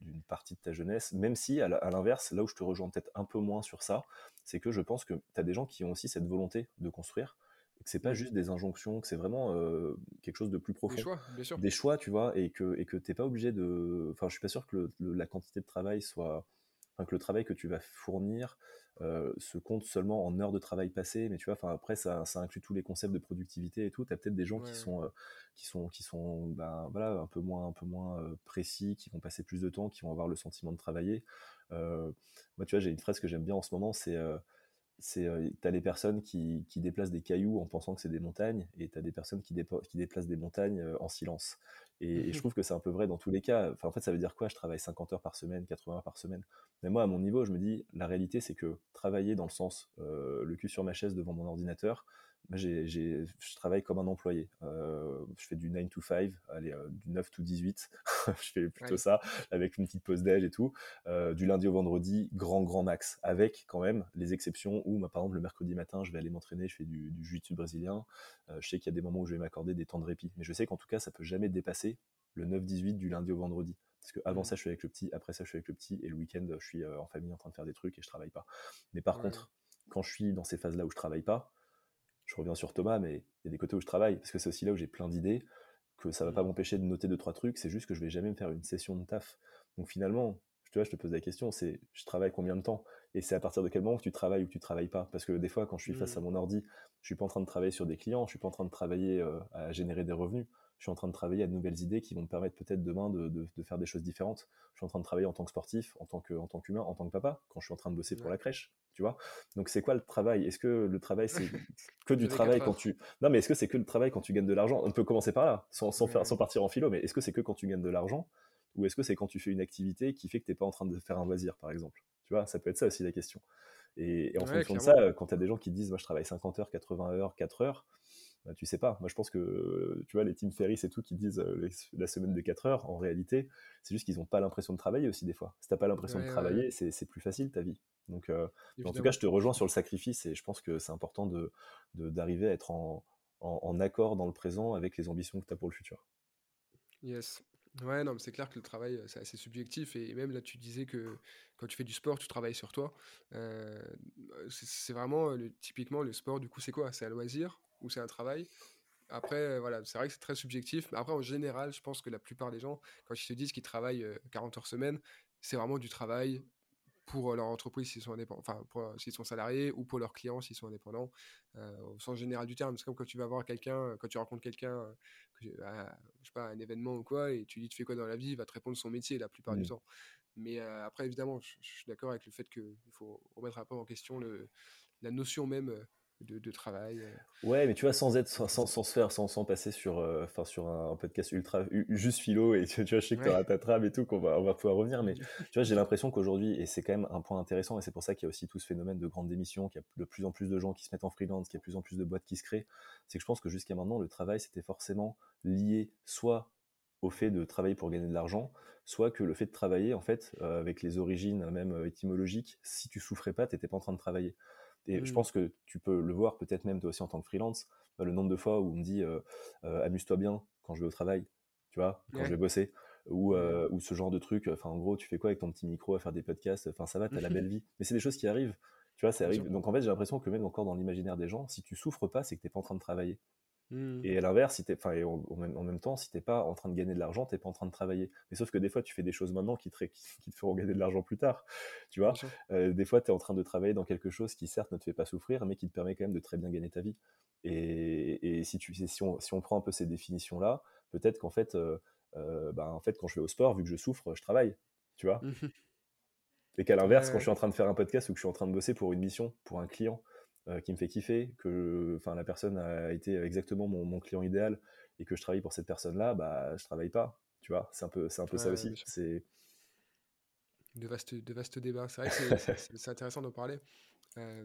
d'une partie de ta jeunesse, même si à l'inverse, là où je te rejoins peut-être un peu moins sur ça, c'est que je pense que tu as des gens qui ont aussi cette volonté de construire, que c'est pas mmh. juste des injonctions, que c'est vraiment euh, quelque chose de plus profond. Des choix, bien sûr. Des choix, tu vois, et que et que t'es pas obligé de. Enfin, je suis pas sûr que la quantité de travail soit que le travail que tu vas fournir se compte seulement en heures de travail passées, mais tu vois, enfin après ça, ça, inclut tous les concepts de productivité et tout. Tu as peut-être des gens qui sont qui sont qui sont ben, voilà un peu moins un peu moins précis, qui vont passer plus de temps, qui vont avoir le sentiment de travailler. moi, tu vois, j'ai une phrase que j'aime bien en ce moment, c'est c'est euh, t'as les personnes qui, qui, déplacent des cailloux en pensant que c'est des montagnes et t'as des personnes qui, qui, déplacent des montagnes euh, en silence et, je trouve que c'est un peu vrai dans tous les cas. Enfin en fait ça veut dire quoi? Je travaille 50 heures par semaine 80 heures par semaine? Mais moi à mon niveau je me dis la réalité c'est que travailler dans le sens euh, le cul sur ma chaise devant mon ordinateur je travaille comme un employé. Euh, je fais du 9 to 5, allez, euh, du 9 to 18. je fais plutôt ça, avec une petite pause déj et tout. Euh, du lundi au vendredi, grand, grand max. Avec quand même les exceptions où, par exemple, le mercredi matin, je vais aller m'entraîner, je fais du, du jiu-jitsu brésilien. je sais qu'il y a des moments où je vais m'accorder des temps de répit. Mais je sais qu'en tout cas, ça peut jamais dépasser le 9-18 du lundi au vendredi. Parce que avant mmh. ça, je suis avec le petit, après ça, je suis avec le petit, et le week-end, je suis en famille en train de faire des trucs et je travaille pas. Mais par contre, quand je suis dans ces phases-là où je travaille pas, je reviens sur Thomas, mais il y a des côtés où je travaille, parce que c'est aussi là où j'ai plein d'idées, que ça va pas mm. m'empêcher de noter deux, trois trucs, c'est juste que je vais jamais me faire une session de taf. Donc finalement, vois, je te pose la question, c'est je travaille combien de temps? Et c'est à partir de quel moment que tu travailles ou que tu travailles pas? Parce que des fois, quand je suis face à mm. mon ordi, je suis pas en train de travailler sur des clients, je suis pas en train de travailler euh, à générer des revenus, je suis en train de travailler à de nouvelles idées qui vont me permettre peut-être demain de, de, faire des choses différentes. Je suis en train de travailler en tant que sportif, en tant que en tant qu'humain, en tant que papa, quand je suis en train de bosser pour la crèche, tu vois. Donc c'est quoi le travail? Est-ce que le travail c'est que du travail quand tu Non, mais est-ce que c'est que le travail quand tu gagnes de l'argent? On peut commencer par là, sans, sans, faire, sans partir en philo, mais est-ce que c'est que quand tu gagnes de l'argent? Ou est-ce que c'est quand tu fais une activité qui fait que tu n'es pas en train de faire un loisir, par exemple? Tu vois, ça peut être ça aussi la question. Et, en fonction de ça, quand tu as des gens qui disent, moi je travaille 50 heures, 80 heures, 4 heures, bah, tu sais pas. Moi, je pense que, tu vois, les Team Ferris et tout qui disent euh, la semaine de 4 heures, en réalité, c'est juste qu'ils n'ont pas l'impression de travailler aussi, des fois. Si t'as pas l'impression de travailler, c'est plus facile ta vie. Donc, euh, en tout cas, je te rejoins sur le sacrifice et je pense que c'est important de d'arriver à être en, en, accord dans le présent avec les ambitions que tu as pour le futur. Yes. Ouais, non, mais c'est clair que le travail, euh, c'est assez subjectif. Et même là, tu disais que quand tu fais du sport, tu travailles sur toi. Euh, c'est vraiment le, typiquement le sport, du coup, c'est quoi? C'est un loisir? Ou c'est un travail après, euh, voilà, c'est vrai que c'est très subjectif, mais après, en général, je pense que la plupart des gens, quand ils te disent qu'ils travaillent 40 heures semaine, c'est vraiment du travail pour leur entreprise s'ils sont indépendants, enfin s'ils sont salariés ou pour leurs clients s'ils sont indépendants, au sens général du terme. C'est comme quand tu vas voir quelqu'un, quand tu rencontres quelqu'un je sais pas, un événement ou quoi, et tu lui dis tu fais quoi dans la vie, il va te répondre son métier la plupart du mmh. temps. Mais euh, après, évidemment, je, suis d'accord avec le fait qu'il faut remettre un peu en question le, la notion même de, travail. Euh. Ouais, mais tu vois, sans être, sans, sans, se faire, sans, sans passer sur, euh, enfin, sur un, podcast ultra, juste philo, et tu, vois, je sais que tu ta trame et tout, qu'on va, on va pouvoir revenir, mais tu vois, j'ai l'impression qu'aujourd'hui, et c'est quand même un point intéressant, et c'est pour ça qu'il y a aussi tout ce phénomène de grande démission, qu'il y a de plus en plus de gens qui se mettent en freelance, qu'il y a de plus en plus de boîtes qui se créent, c'est que je pense que jusqu'à maintenant, le travail, c'était forcément lié soit au fait de travailler pour gagner de l'argent, soit que le fait de travailler, en fait, euh, avec les origines même étymologiques, si tu souffrais pas, t'étais pas en train de travailler. Et je mmh. pense que tu peux le voir peut-être même toi aussi en tant que freelance, le nombre de fois où on me dit euh, euh, amuse-toi bien quand je vais au travail, tu vois, quand je vais bosser, ou, euh, ou ce genre de truc. Enfin, en gros, tu fais quoi avec ton petit micro à faire des podcasts Enfin, ça va, t'as la belle vie. Mais c'est des choses qui arrivent, tu vois, ça arrive. Donc en fait, j'ai l'impression que même encore dans l'imaginaire des gens, si tu souffres pas, c'est que t'es pas en train de travailler. Mmh. Et à l'inverse, si t'es, enfin, en, même temps, si t'es pas en train de gagner de l'argent, t'es pas en train de travailler. Mais sauf que des fois, tu fais des choses maintenant qui te, qui, te feront gagner de l'argent plus tard. Tu vois, euh, des fois, tu es en train de travailler dans quelque chose qui certes ne te fait pas souffrir, mais qui te permet quand même de très bien gagner ta vie. Et, et si tu, si on, si on prend un peu ces définitions là, peut-être qu'en fait, euh, euh, bah, en fait, quand je vais au sport, vu que je souffre, je travaille. Tu vois. Mmh et qu'à l'inverse, quand je suis en train de faire un podcast ou que je suis en train de bosser pour une mission, pour un client, qui me fait kiffer, que enfin la personne a été exactement mon, mon, client idéal et que je travaille pour cette personne-là, bah je travaille pas. Tu vois, c'est un peu, c'est un peu ça aussi. C'est de vastes, de vastes débats. C'est vrai que c'est intéressant d'en parler. Euh,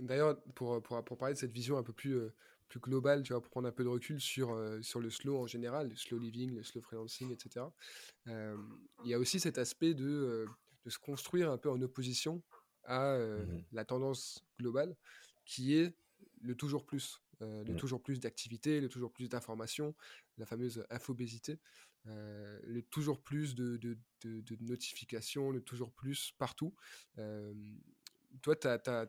d'ailleurs, pour, pour, pour, parler de cette vision un peu plus, euh, plus globale, tu vois, pour prendre un peu de recul sur, sur le slow en général, le slow living, le slow freelancing, etc., il y a aussi cet aspect de, de se construire un peu en opposition à mmh la tendance globale qui est le toujours plus, euh, le mmh. toujours plus d'activité, le toujours plus d'informations, la fameuse infobésité, euh, le toujours plus de, de, de, notifications, le toujours plus partout. Euh, toi, tu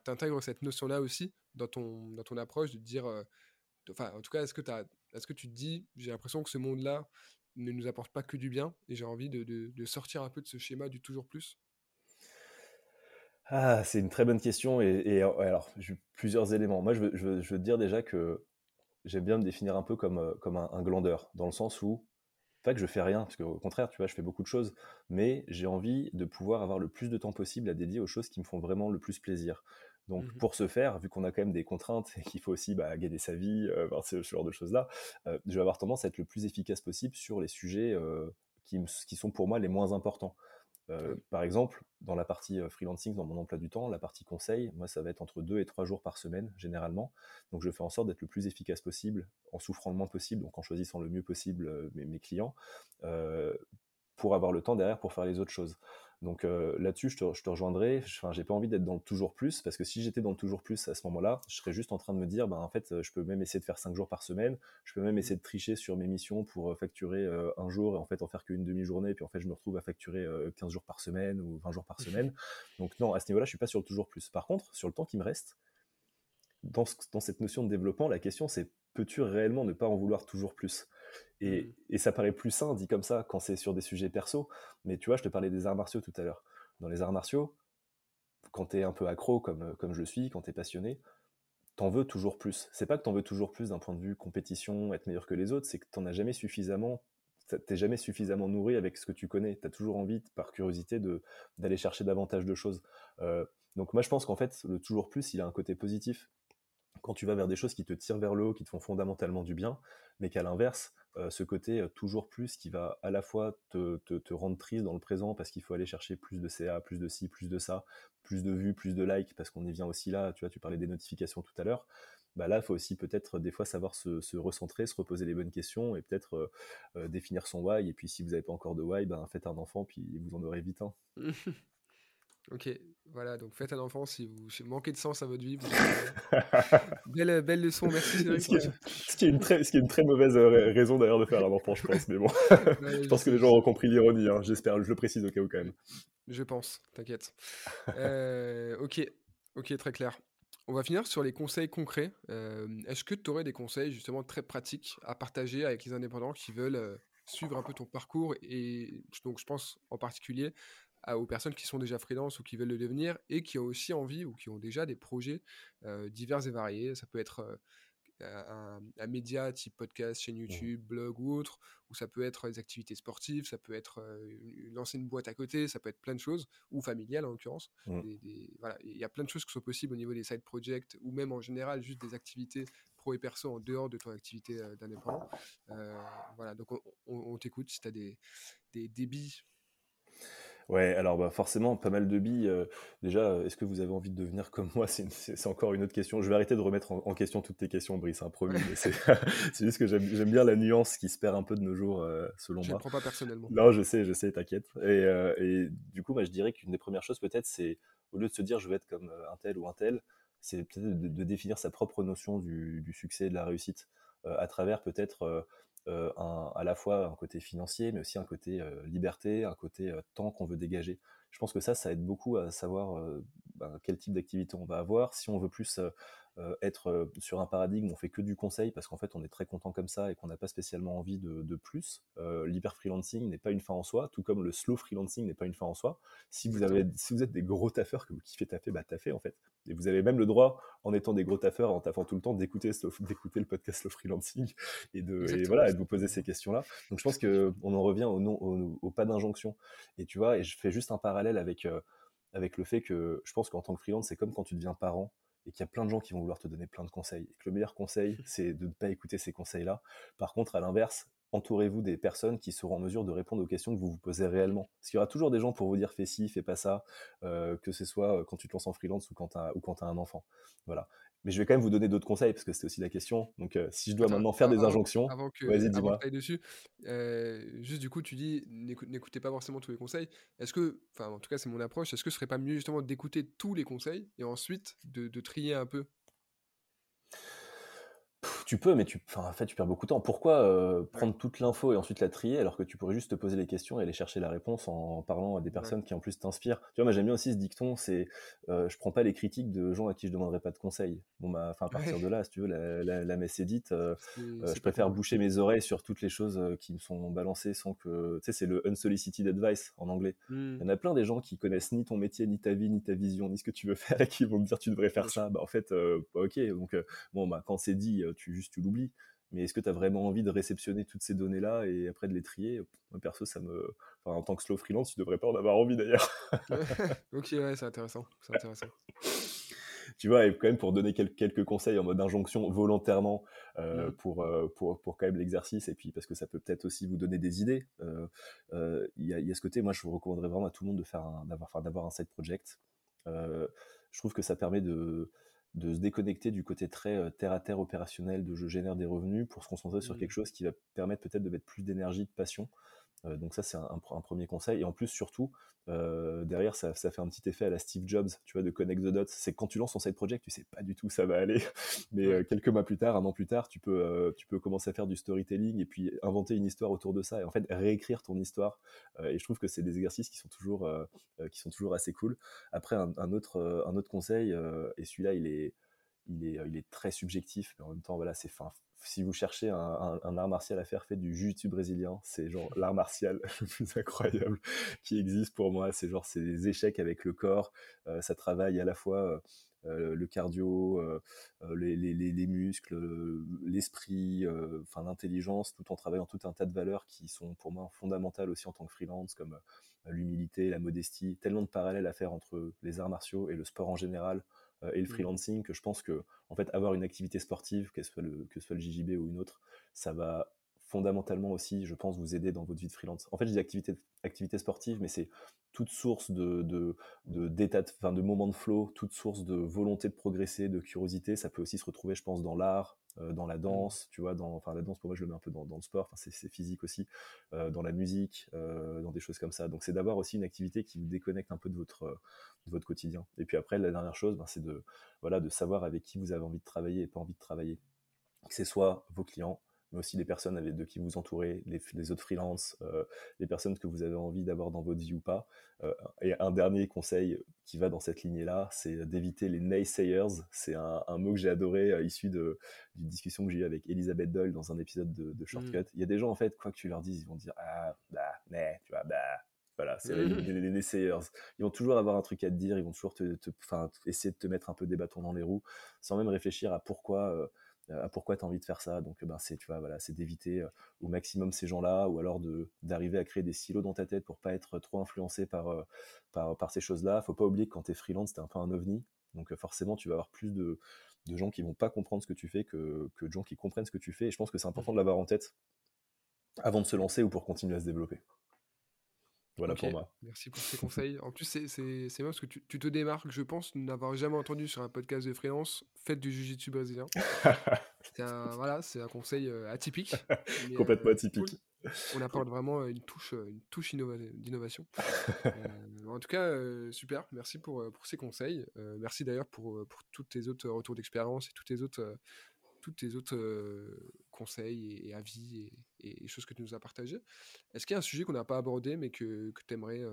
intègres cette notion-là aussi dans ton, dans ton approche de dire, enfin, en tout cas, est-ce que, est que tu te dis, j'ai l'impression que ce monde-là ne nous apporte pas que du bien et j'ai envie de, sortir un peu de ce schéma du toujours plus? Ah, c'est une très bonne question et, alors, j'ai plusieurs éléments. Moi, je veux, je, veux, te dire déjà que j'aime bien me définir un peu comme, comme un, glandeur, dans le sens où, pas que je fais rien, parce qu'au contraire, tu vois, je fais beaucoup de choses, mais j'ai envie de pouvoir avoir le plus de temps possible à dédier aux choses qui me font vraiment le plus plaisir. Donc, mmh pour ce faire, vu qu'on a quand même des contraintes et qu'il faut aussi bah, gagner sa vie, euh, ce, genre de choses-là, euh, je vais avoir tendance à être le plus efficace possible sur les sujets euh, qui, qui, sont pour moi les moins importants. Par exemple, dans la partie freelancing, dans mon emploi du temps, la partie conseil, moi, ça va être entre deux et trois jours par semaine, généralement. Donc, je fais en sorte d'être le plus efficace possible, en souffrant le moins possible, donc en choisissant le mieux possible mes, mes, clients, pour avoir le temps derrière pour faire les autres choses. Donc euh, là-dessus, je te, je te rejoindrai. Enfin, j'ai pas envie d'être dans le toujours plus parce que si j'étais dans le toujours plus à ce moment-là, je serais juste en train de me dire, ben en fait, je peux même essayer de faire 5 jours par semaine. Je peux même mmh. essayer de tricher sur mes missions pour euh, facturer euh, un jour et en fait en faire qu'une demi-journée. Puis en fait, je me retrouve à facturer 15 jours par semaine ou 20 jours par semaine. Donc non, à ce niveau-là, je suis pas sur le toujours plus. Par contre, sur le temps qui me reste, dans, dans cette notion de développement, la question c'est peux-tu réellement ne pas en vouloir toujours plus? Mmh. Et, ça paraît plus sain dit comme ça quand c'est sur des sujets perso. Mais tu vois, je te parlais des arts martiaux tout à l'heure. Dans les arts martiaux, quand tu es un peu accro comme, comme je le suis, quand tu es passionné, t'en veux toujours plus. C'est pas que t'en veux toujours plus d'un point de vue compétition, être meilleur que les autres, c'est que t'en as jamais suffisamment, t'es jamais suffisamment nourri avec ce que tu connais. T'as toujours envie, par curiosité, d'aller chercher davantage de choses. Euh, donc moi je pense qu'en fait, le toujours plus, il a un côté positif quand tu vas vers des choses qui te tirent vers le haut, qui te font fondamentalement du bien, mais qu'à l'inverse, euh, ce côté euh, toujours plus qui va à la fois te, te, rendre triste dans le présent parce qu'il faut aller chercher plus de CA, plus de ci, plus de ça, plus de vues, plus de likes, parce qu'on y vient aussi là, tu vois, tu parlais des notifications tout à l'heure, bah là, il faut aussi peut-être des fois savoir se, recentrer, se reposer les bonnes questions et peut-être euh, définir son why. Et puis si vous n'avez pas encore de why, ben, faites un enfant, puis vous en aurez vite un. Ok, voilà, donc faites un enfant si vous manquez de sens à votre vie. belle, belle leçon, merci. Ce qui, est, ce, qui est une très, ce qui est une très mauvaise euh, raison d'ailleurs de faire un enfant, je pense, mais bon. je pense que les gens ont compris l'ironie, hein, j'espère, je le précise au cas où quand même. Je pense, t'inquiète. Euh, ok, ok, très clair. On va finir sur les conseils concrets. Euh, est-ce que tu aurais des conseils justement très pratiques à partager avec les indépendants qui veulent suivre un peu ton parcours et donc je pense en particulier aux personnes qui sont déjà freelance ou qui veulent le devenir et qui ont aussi envie ou qui ont déjà des projets euh, divers et variés. Ça peut être euh, un, média type podcast, chaîne. YouTube, blog ou autre, ou ça peut être des activités sportives, ça peut être euh, lancer une boîte à côté, ça peut être plein de choses, ou familiales en l'occurrence. Voilà, il y a plein de choses qui sont possibles au niveau des side projects ou même en général juste des activités pro et perso en dehors de ton activité d'indépendant. voilà, donc on, t'écoute si tu as des, des débits Ouais, alors bah, forcément, pas mal de billes. Euh, déjà, est-ce que vous avez envie de devenir comme moi? C'est encore une autre question. Je vais arrêter de remettre en, question toutes tes questions, Brice, un hein, promis. c'est juste que j'aime bien la nuance qui se perd un peu de nos jours, euh, selon moi. Je ne prends pas personnellement. Non, je sais, je sais, t'inquiète. Et, euh, et, du coup, bah, je dirais qu'une des premières choses, peut-être, c'est au lieu de se dire je vais être comme un tel ou un tel, c'est peut-être de, définir sa propre notion du, du succès et de la réussite à travers peut-être euh, à la fois un côté financier, mais aussi un côté euh, liberté, un côté euh, temps qu'on veut dégager. Je pense que ça, ça aide beaucoup à savoir ben, quel type d'activité on va avoir. Si on veut plus euh, être euh, sur un paradigme où on fait que du conseil parce qu'en fait on est très content comme ça et qu'on n'a pas spécialement envie de, plus. Euh, l'hyper freelancing n'est pas une fin en soi, tout comme le slow freelancing n'est pas une fin en soi. Si vous avez, si vous êtes des gros taffeurs que vous kiffez taffer, bah taffez en fait. Et vous avez même le droit, en étant des gros taffeurs, en taffant tout le temps, d'écouter d'écouter le podcast slow freelancing et de et voilà et de vous poser ces questions-là. Donc je pense que on en revient au, non, au, pas d'injonction. Et tu vois, et je fais juste un parallèle avec avec le fait que je pense qu'en tant que freelance, c'est comme quand tu deviens parent et qu'il y a plein de gens qui vont vouloir te donner plein de conseils. Et que le meilleur conseil, c'est de ne pas écouter ces conseils-là. Par contre, à l'inverse, entourez-vous des personnes qui seront en mesure de répondre aux questions que vous vous posez réellement. Parce qu'il y aura toujours des gens pour vous dire fais ci, fais pas ça, euh, que ce soit euh, quand tu te lances en freelance ou quand tu as, ou as un enfant. Voilà. Mais je vais quand même vous donner d'autres conseils parce que c'était aussi la question. Donc, euh, si je dois maintenant faire des injonctions, vas-y, dis-moi. dessus, juste du coup, tu dis n'écoutez pas forcément tous les conseils. Est-ce que, enfin, en tout cas, c'est mon approche. Est-ce que ce serait pas mieux justement d'écouter tous les conseils et ensuite de, de trier un peu? Tu peux, mais tu, en fait, tu perds beaucoup de temps. Pourquoi euh, prendre toute l'info et ensuite la trier alors que tu pourrais juste te poser les questions et aller chercher la réponse en parlant à des personnes qui en plus t'inspirent Tu vois, moi j'aime bien aussi ce dicton, c'est euh, je prends pas les critiques de gens à qui je demanderai pas de conseils. Bon, bah, enfin, à partir de là, si tu veux, la, la, messe est dite. Euh, je préfère boucher mes oreilles sur toutes les choses qui me sont balancées sans que. Tu sais, c'est le unsolicited advice en anglais. Mmh. Il y en a plein des gens qui connaissent ni ton métier, ni ta vie, ni ta vision, ni ce que tu veux faire et qui vont te dire tu devrais faire ça. Bah, en fait, bah, ok. Donc, bon, bah, quand c'est dit, tu juste tu l'oublies. Mais est-ce que tu as vraiment envie de réceptionner toutes ces données-là et après de les trier? Moi, perso, ça me. en tant que slow freelance, tu devrais pas en avoir envie d'ailleurs. ok, ouais, c'est intéressant. C'est intéressant. tu vois, et quand même pour donner quelques conseils en mode injonction volontairement euh, mmh. pour, euh, pour, pour, quand même l'exercice, et puis parce que ça peut peut-être aussi vous donner des idées. Euh, il y, a, y, a ce côté, moi je vous recommanderais vraiment à tout le monde de faire d'avoir, d'avoir un side project. je trouve que ça permet de, de se déconnecter du côté très terre à terre opérationnel de je génère des revenus pour se concentrer sur mmh. quelque chose qui va permettre peut-être de mettre plus d'énergie, de passion euh, donc ça, c'est un, premier conseil. Et en plus, surtout, euh, derrière, ça, fait un petit effet à la Steve Jobs, tu vois, de connect the dots. C'est quand tu lances ton side project, tu sais pas du tout où ça va aller. Mais euh, quelques mois plus tard, un an plus tard, tu peux, tu peux commencer à faire du storytelling et puis inventer une histoire autour de ça. Et en fait, réécrire ton histoire. et je trouve que c'est des exercices qui sont toujours, qui sont toujours assez cool. Après, un, autre, un autre conseil, et celui-là, il est, il est, très subjectif, mais en même temps, voilà, c'est fin, si vous cherchez un, art martial à faire, fait du jiu-jitsu brésilien. C'est genre l'art martial le plus incroyable qui existe pour moi. C'est genre, c'est des échecs avec le corps. Euh, ça travaille à la fois euh, euh, le cardio, les, les, les, muscles, l'esprit, enfin l'intelligence, tout en travaillant tout un tas de valeurs qui sont pour moi fondamentales aussi en tant que freelance, comme l'humilité, la modestie. Tellement de parallèles à faire entre les arts martiaux et le sport en général. Euh, et le mmh. freelancing que je pense que en fait avoir une activité sportive que ce soit le que ce soit le JJB ou une autre ça va fondamentalement aussi, je pense, vous aider dans votre vie de freelance. En fait, je dis activité, activité sportive, mais c'est toute source de, de, de, d'état de, de moments de flow, toute source de volonté de progresser, de curiosité. Ça peut aussi se retrouver, je pense, dans l'art, dans la mmh. danse, tu vois, dans, enfin, la danse, pour moi, je le mets un peu dans, dans le sport, enfin, c'est, physique aussi, euh, dans la musique, euh, dans des choses comme ça. Donc, c'est d'avoir aussi une activité qui vous déconnecte un peu de votre, de votre quotidien. Et puis après, la dernière chose, ben, c'est de, voilà, de savoir avec qui vous avez envie de travailler et pas envie de travailler. Que ce soit vos clients, mais aussi les personnes avec, de qui vous entourez, les, autres freelances, euh, les personnes que vous avez envie d'avoir dans votre vie ou pas. Euh, et un dernier conseil qui va dans cette lignée-là, c'est d'éviter les naysayers. C'est un, mot que j'ai adoré, euh, issu d'une discussion que j'ai eue avec Elisabeth Doyle dans un épisode de, Shortcut. Mm. Il y a des gens, en fait, quoi que tu leur dises, ils vont dire Ah, bah, mais, tu vois, bah. Voilà, c'est mm. les, naysayers. Ils vont toujours avoir un truc à te dire, ils vont toujours te, te essayer de te mettre un peu des bâtons dans les roues, sans même réfléchir à pourquoi pourquoi tu as envie de faire ça. Donc, ben, c'est, tu vois, voilà, c'est d'éviter euh, au maximum ces gens-là, ou alors de, d'arriver à créer des silos dans ta tête pour pas être trop influencé par, euh, par, par, ces choses-là. Faut pas oublier que quand tu es freelance, tu es un peu un ovni. Donc, euh, forcément, tu vas avoir plus de, de gens qui vont pas comprendre ce que tu fais que, que de gens qui comprennent ce que tu fais. Et je pense que c'est important de l'avoir en tête avant de se lancer ou pour continuer à se développer. Voilà pour moi. Merci pour ces conseils. En plus, c'est, c'est, c'est parce que tu, tu, te démarques, je pense, n'avoir jamais entendu sur un podcast de freelance, faites du jiu-jitsu brésilien. c'est un, voilà, c'est un conseil euh, atypique. Complètement euh, atypique. On apporte vraiment une touche, une touche d'innovation. Euh, en tout cas, super. Merci pour, pour ces conseils. merci d'ailleurs pour, pour tous tes autres retours d'expérience et tous tes autres tous tes autres conseils et, avis et, choses que tu nous as partagées. Est-ce qu'il y a un sujet qu'on n'a pas abordé mais que, que aimerais,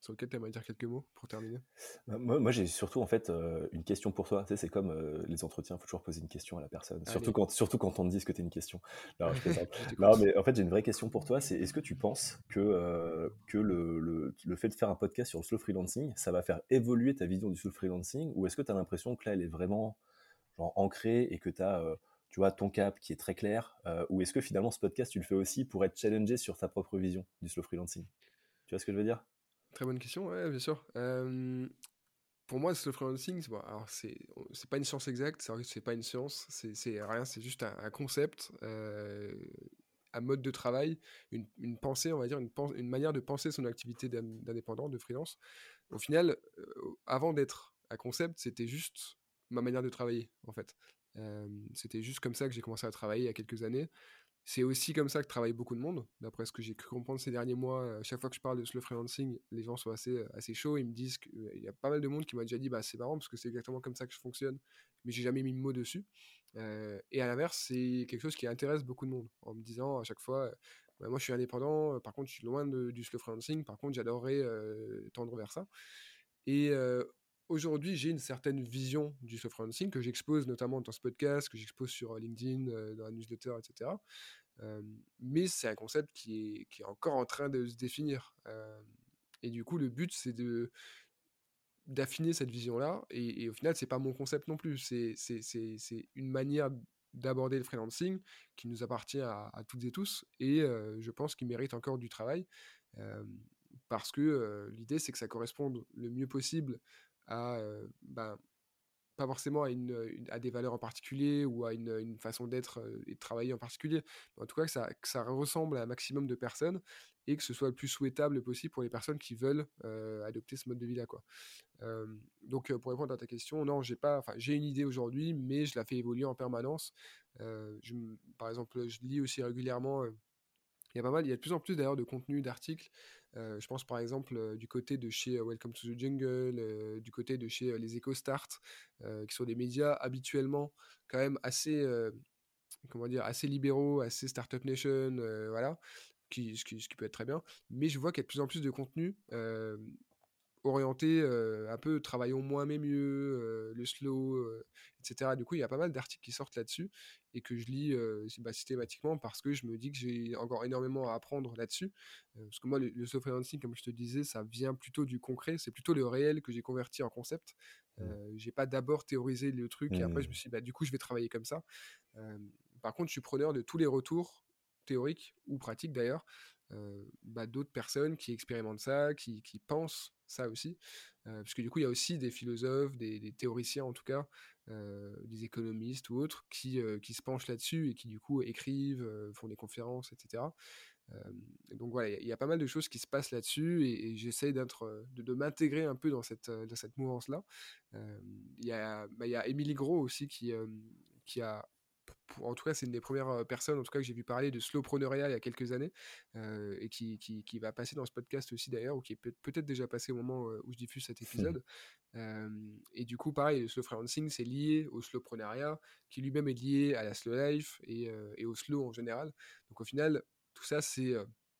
sur lequel tu aimerais dire quelques mots pour terminer? Bah, Moi, j'ai surtout en fait une question pour toi. Tu sais, c'est comme les entretiens, il faut toujours poser une question à la personne. Surtout quand, surtout quand on te dit que tu es une question. Non, mais en fait, j'ai une vraie question pour toi. C'est est-ce que tu penses que, que le, le, le, fait de faire un podcast sur le slow freelancing, ça va faire évoluer ta vision du slow freelancing ou est-ce que tu as l'impression que là, elle est vraiment genre, ancrée et que tu as tu vois, ton cap qui est très clair euh, Ou est-ce que finalement ce podcast, tu le fais aussi pour être challengé sur ta propre vision du slow freelancing? Tu vois ce que je veux dire? Très bonne question, ouais, bien sûr. pour moi, le slow freelancing, bon, alors c'est, c'est pas une science exacte, c'est, c'est pas une science, c'est, rien, c'est juste un, concept, euh, un mode de travail, une, pensée, on va dire, une, une manière de penser son activité d'indépendant, de freelance. Au final, euh, avant d'être un concept, c'était juste ma manière de travailler, en fait c'était juste comme ça que j'ai commencé à travailler il y a quelques années. c'est aussi comme ça que travaille beaucoup de monde, d'après ce que j'ai cru comprendre ces derniers mois. À chaque fois que je parle de slow freelancing, les gens sont assez, assez chauds. Ils me disent qu'il y a pas mal de monde qui m'a déjà dit bah, c'est marrant parce que c'est exactement comme ça que je fonctionne, mais j'ai jamais mis de mot dessus. et à l'inverse, c'est quelque chose qui intéresse beaucoup de monde en me disant à chaque fois bah, moi je suis indépendant, par contre je suis loin du slow freelancing, par contre j'adorerais tendre vers ça. Et aujourd'hui, j'ai une certaine vision du slow freelancing que j'expose notamment dans ce podcast, que j'expose sur LinkedIn, dans la newsletter, etc. mais c'est un concept qui est, encore en train de se définir. et du coup, le but, c'est de d'affiner cette vision-là. Et, au final, c'est pas mon concept non plus. C'est une manière d'aborder le freelancing qui nous appartient à, toutes et tous. Et je pense qu'il mérite encore du travail. parce que l'idée, c'est que ça corresponde le mieux possible à, ben, pas forcément à, une, à, des valeurs en particulier ou à une, façon d'être et de travailler en particulier, mais en tout cas que ça, ressemble à un maximum de personnes et que ce soit le plus souhaitable possible pour les personnes qui veulent adopter ce mode de vie-là. Quoi. donc pour répondre à ta question, non, j'ai pas, j'ai une idée aujourd'hui, mais je la fais évoluer en permanence. Par exemple, je lis aussi régulièrement il y a pas mal, il y a de plus en plus d'ailleurs de contenu, d'articles. Euh, je pense par exemple euh, du côté de chez euh, Welcome to the Jungle, du côté de chez les EcoStart, qui sont des médias habituellement quand même assez, comment dire, assez libéraux, assez Startup Nation, voilà, qui, ce, qui, ce, qui, peut être très bien. Mais je vois qu'il y a de plus en plus de contenu orienté un peu travaillons moins mais mieux, le slow, etc. Du coup, il y a pas mal d'articles qui sortent là-dessus et que je lis bah, systématiquement parce que je me dis que j'ai encore énormément à apprendre là-dessus. parce que moi, le, le slow freelancing, comme je te disais, ça vient plutôt du concret, c'est plutôt le réel que j'ai converti en concept. Mmh. j'ai pas d'abord théorisé le truc et après je me mmh. suis dit, bah, du coup, je vais travailler comme ça. par contre, je suis preneur de tous les retours théoriques ou pratiques d'ailleurs, bah, d'autres personnes qui expérimentent ça, qui, pensent ça aussi. Euh, parce que du coup, il y a aussi des philosophes, des, théoriciens en tout cas, euh, des économistes ou autres, qui, euh, se penchent là-dessus et qui du coup écrivent, font des conférences, etc. donc voilà, il y, a pas mal de choses qui se passent là-dessus et, j'essaie d'être, de, m'intégrer un peu dans cette, mouvance-là. Il y, a, bah, Émilie Gros aussi qui a en tout cas, c'est une des premières personnes, en tout cas, que j'ai vu parler de slowpreneuriat il y a quelques années, et qui, qui, va passer dans ce podcast aussi d'ailleurs, ou qui est peut-être déjà passé au moment où je diffuse cet épisode. et du coup, pareil, le slow freelancing, c'est lié au slowpreneuriat, qui lui-même est lié à la slow life et, et, au slow en général. Donc au final, tout ça, c'est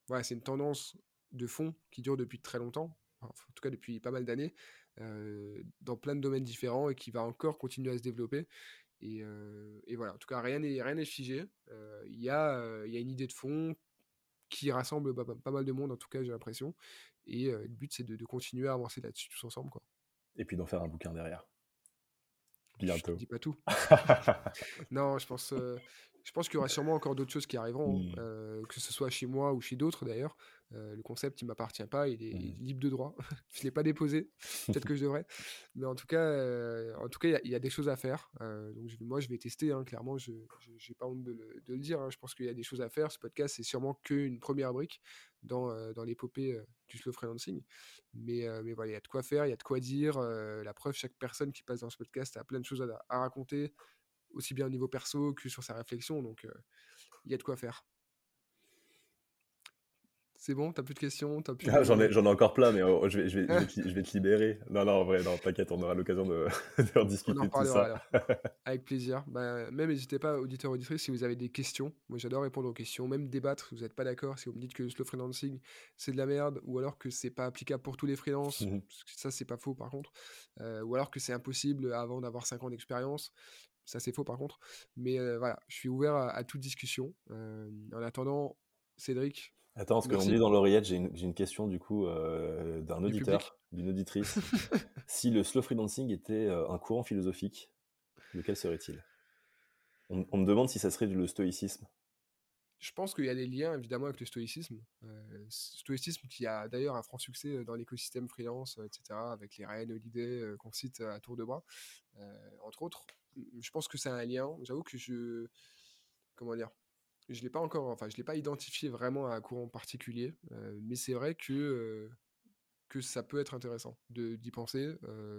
voilà, c'est une tendance de fond qui dure depuis très longtemps, en tout cas depuis pas mal d'années, dans plein de domaines différents et qui va encore continuer à se développer. Et, voilà, en tout cas, rien n'est rien figé. Il y, a, y a une idée de fond qui rassemble pas, mal de monde, en tout cas, j'ai l'impression. Et le but, c'est de, continuer à avancer là-dessus tous ensemble. Quoi. Et puis d'en faire un bouquin derrière. Bientôt. Je dis pas tout. non, je pense, je pense qu'il y aura sûrement encore d'autres choses qui arriveront, hein, mmh. euh, que ce soit chez moi ou chez d'autres d'ailleurs. Euh, le concept, il m'appartient pas, il est mmh. libre de droit. je l'ai pas déposé, peut-être que je devrais. Mais en tout cas, euh, en tout cas, il y, a des choses à faire. donc moi, je vais tester. Hein, clairement, je n'ai pas honte de le, dire. Hein. Je pense qu'il y a des choses à faire. Ce podcast, c'est sûrement qu'une première brique dans, dans l'épopée du slow freelancing. Mais, mais voilà, il y a de quoi faire, il y a de quoi dire. la preuve, chaque personne qui passe dans ce podcast a plein de choses à, à raconter aussi bien au niveau perso que sur sa réflexion. Donc, euh, il y a de quoi faire. C'est bon, t'as plus de questions? Ah, J'en ai, ai, encore plein, mais oh, je, vais, je, vais, je, vais te, libérer. Non, non, en vrai, non, t'inquiète, on aura l'occasion de, de discuter de tout ça. Avec plaisir. Bah, même n'hésitez pas, auditeurs, auditrices, si vous avez des questions. Moi, j'adore répondre aux questions, même débattre si vous n'êtes pas d'accord, si vous me dites que le slow freelancing, c'est de la merde, ou alors que c'est pas applicable pour tous les freelances. Mmh ça, c'est pas faux, par contre. Euh, ou alors que c'est impossible avant d'avoir 5 ans d'expérience. Ça, c'est faux par contre. Mais euh, voilà, je suis ouvert à, toute discussion. Euh, en attendant, Cédric. Attends, ce que l'on dit dans l'oreillette, j'ai une, question du coup euh, d'un auditeur, d'une auditrice. si le slow freelancing était un courant philosophique, lequel serait-il? On, on, me demande si ça serait le stoïcisme. Je pense qu'il y a des liens évidemment avec le stoïcisme. Euh, stoïcisme qui a d'ailleurs un franc succès dans l'écosystème freelance, etc., avec les reines Holiday qu'on cite à tour de bras, entre autres je pense que c'est un lien. J'avoue que je. Comment dire Je l'ai pas encore. Enfin, je l'ai pas identifié vraiment à un courant particulier. Euh, mais c'est vrai que. Euh, que ça peut être intéressant d'y penser.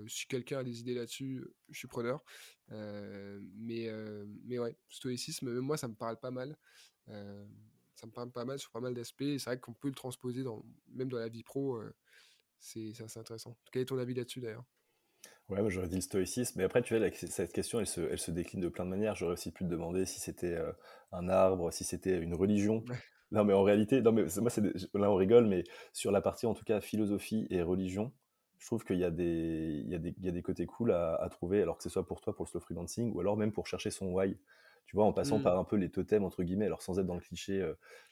si quelqu'un a des idées là-dessus, je suis preneur. mais, mais ouais, stoïcisme, moi, ça me parle pas mal. ça me parle pas mal sur pas mal d'aspects. C'est vrai qu'on peut le transposer dans, même dans la vie pro. c'est assez intéressant. Quel est ton avis là-dessus d'ailleurs? Ouais, moi j'aurais dit le stoïcisme, mais après, tu vois, cette question, elle se, elle se décline de plein de manières. J'aurais aussi pu te demander si c'était un arbre, si c'était une religion. Non, mais en réalité, non, là, on rigole, mais sur la partie, en tout cas, philosophie et religion, je trouve qu'il y a des côtés cool à, à, trouver, alors que ce soit pour toi, pour le slow freelancing, ou alors même pour chercher son why tu vois, en passant mmh. par un peu les totems, entre guillemets, alors sans être dans le cliché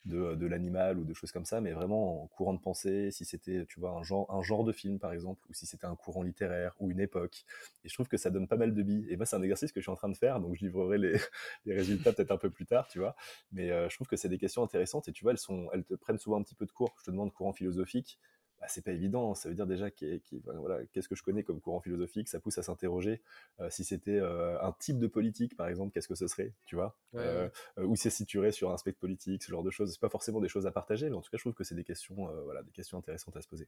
de, de l'animal ou de choses comme ça, mais vraiment en courant de pensée, si c'était, tu vois, un genre, un genre de film, par exemple, ou si c'était un courant littéraire ou une époque. Et je trouve que ça donne pas mal de billes. Et moi, c'est un exercice que je suis en train de faire, donc je livrerai les, les résultats peut-être un peu plus tard, tu vois. Mais euh, je trouve que c'est des questions intéressantes et tu vois, elles, sont, elles te prennent souvent un petit peu de cours. Je te demande courant philosophique bah, c'est pas évident. Ça veut dire déjà voilà, qu'est-ce que je connais comme courant philosophique? Ça pousse à s'interroger. Euh, si c'était euh, un type de politique, par exemple, qu'est-ce que ce serait, tu vois? Euh, Où c'est situé sur un spectre politique, ce genre de choses. C'est pas forcément des choses à partager, mais en tout cas, je trouve que c'est des questions, voilà, des questions intéressantes à se poser.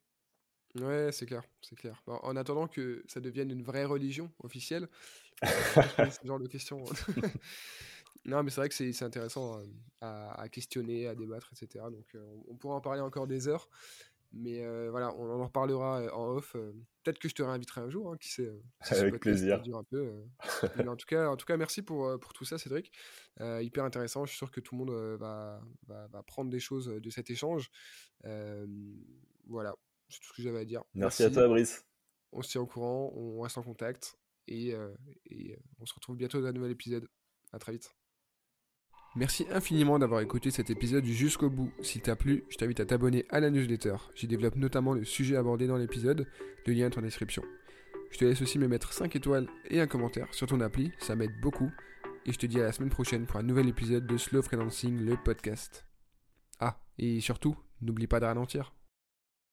Ouais, c'est clair, c'est clair. en attendant que ça devienne une vraie religion officielle, ce genre de questions. non, mais c'est vrai que c'est intéressant à, questionner, à débattre, etc. Donc, on pourra en parler encore des heures. Mais euh, voilà, on en reparlera euh, en off. Euh. Peut-être que je te réinviterai un jour, hein, qui sait. Avec plaisir. Un peu, en, tout cas, en tout cas, merci pour, pour tout ça, Cédric. hyper intéressant. Je suis sûr que tout le monde va, va, va, prendre des choses de cet échange. voilà, c'est tout ce que j'avais à dire. Merci, à toi, Brice. On se tient au courant, on reste en contact et, et on se retrouve bientôt dans un nouvel épisode. À très vite. Merci infiniment d'avoir écouté cet épisode jusqu'au bout. S'il t'a plu, je t'invite à t'abonner à la newsletter. J'y développe notamment le sujet abordé dans l'épisode, le lien est en description. Je te laisse aussi me mettre 5 étoiles et un commentaire sur ton appli, ça m'aide beaucoup. Et je te dis à la semaine prochaine pour un nouvel épisode de Slow Freelancing, le podcast. Ah, et surtout, n'oublie pas de ralentir.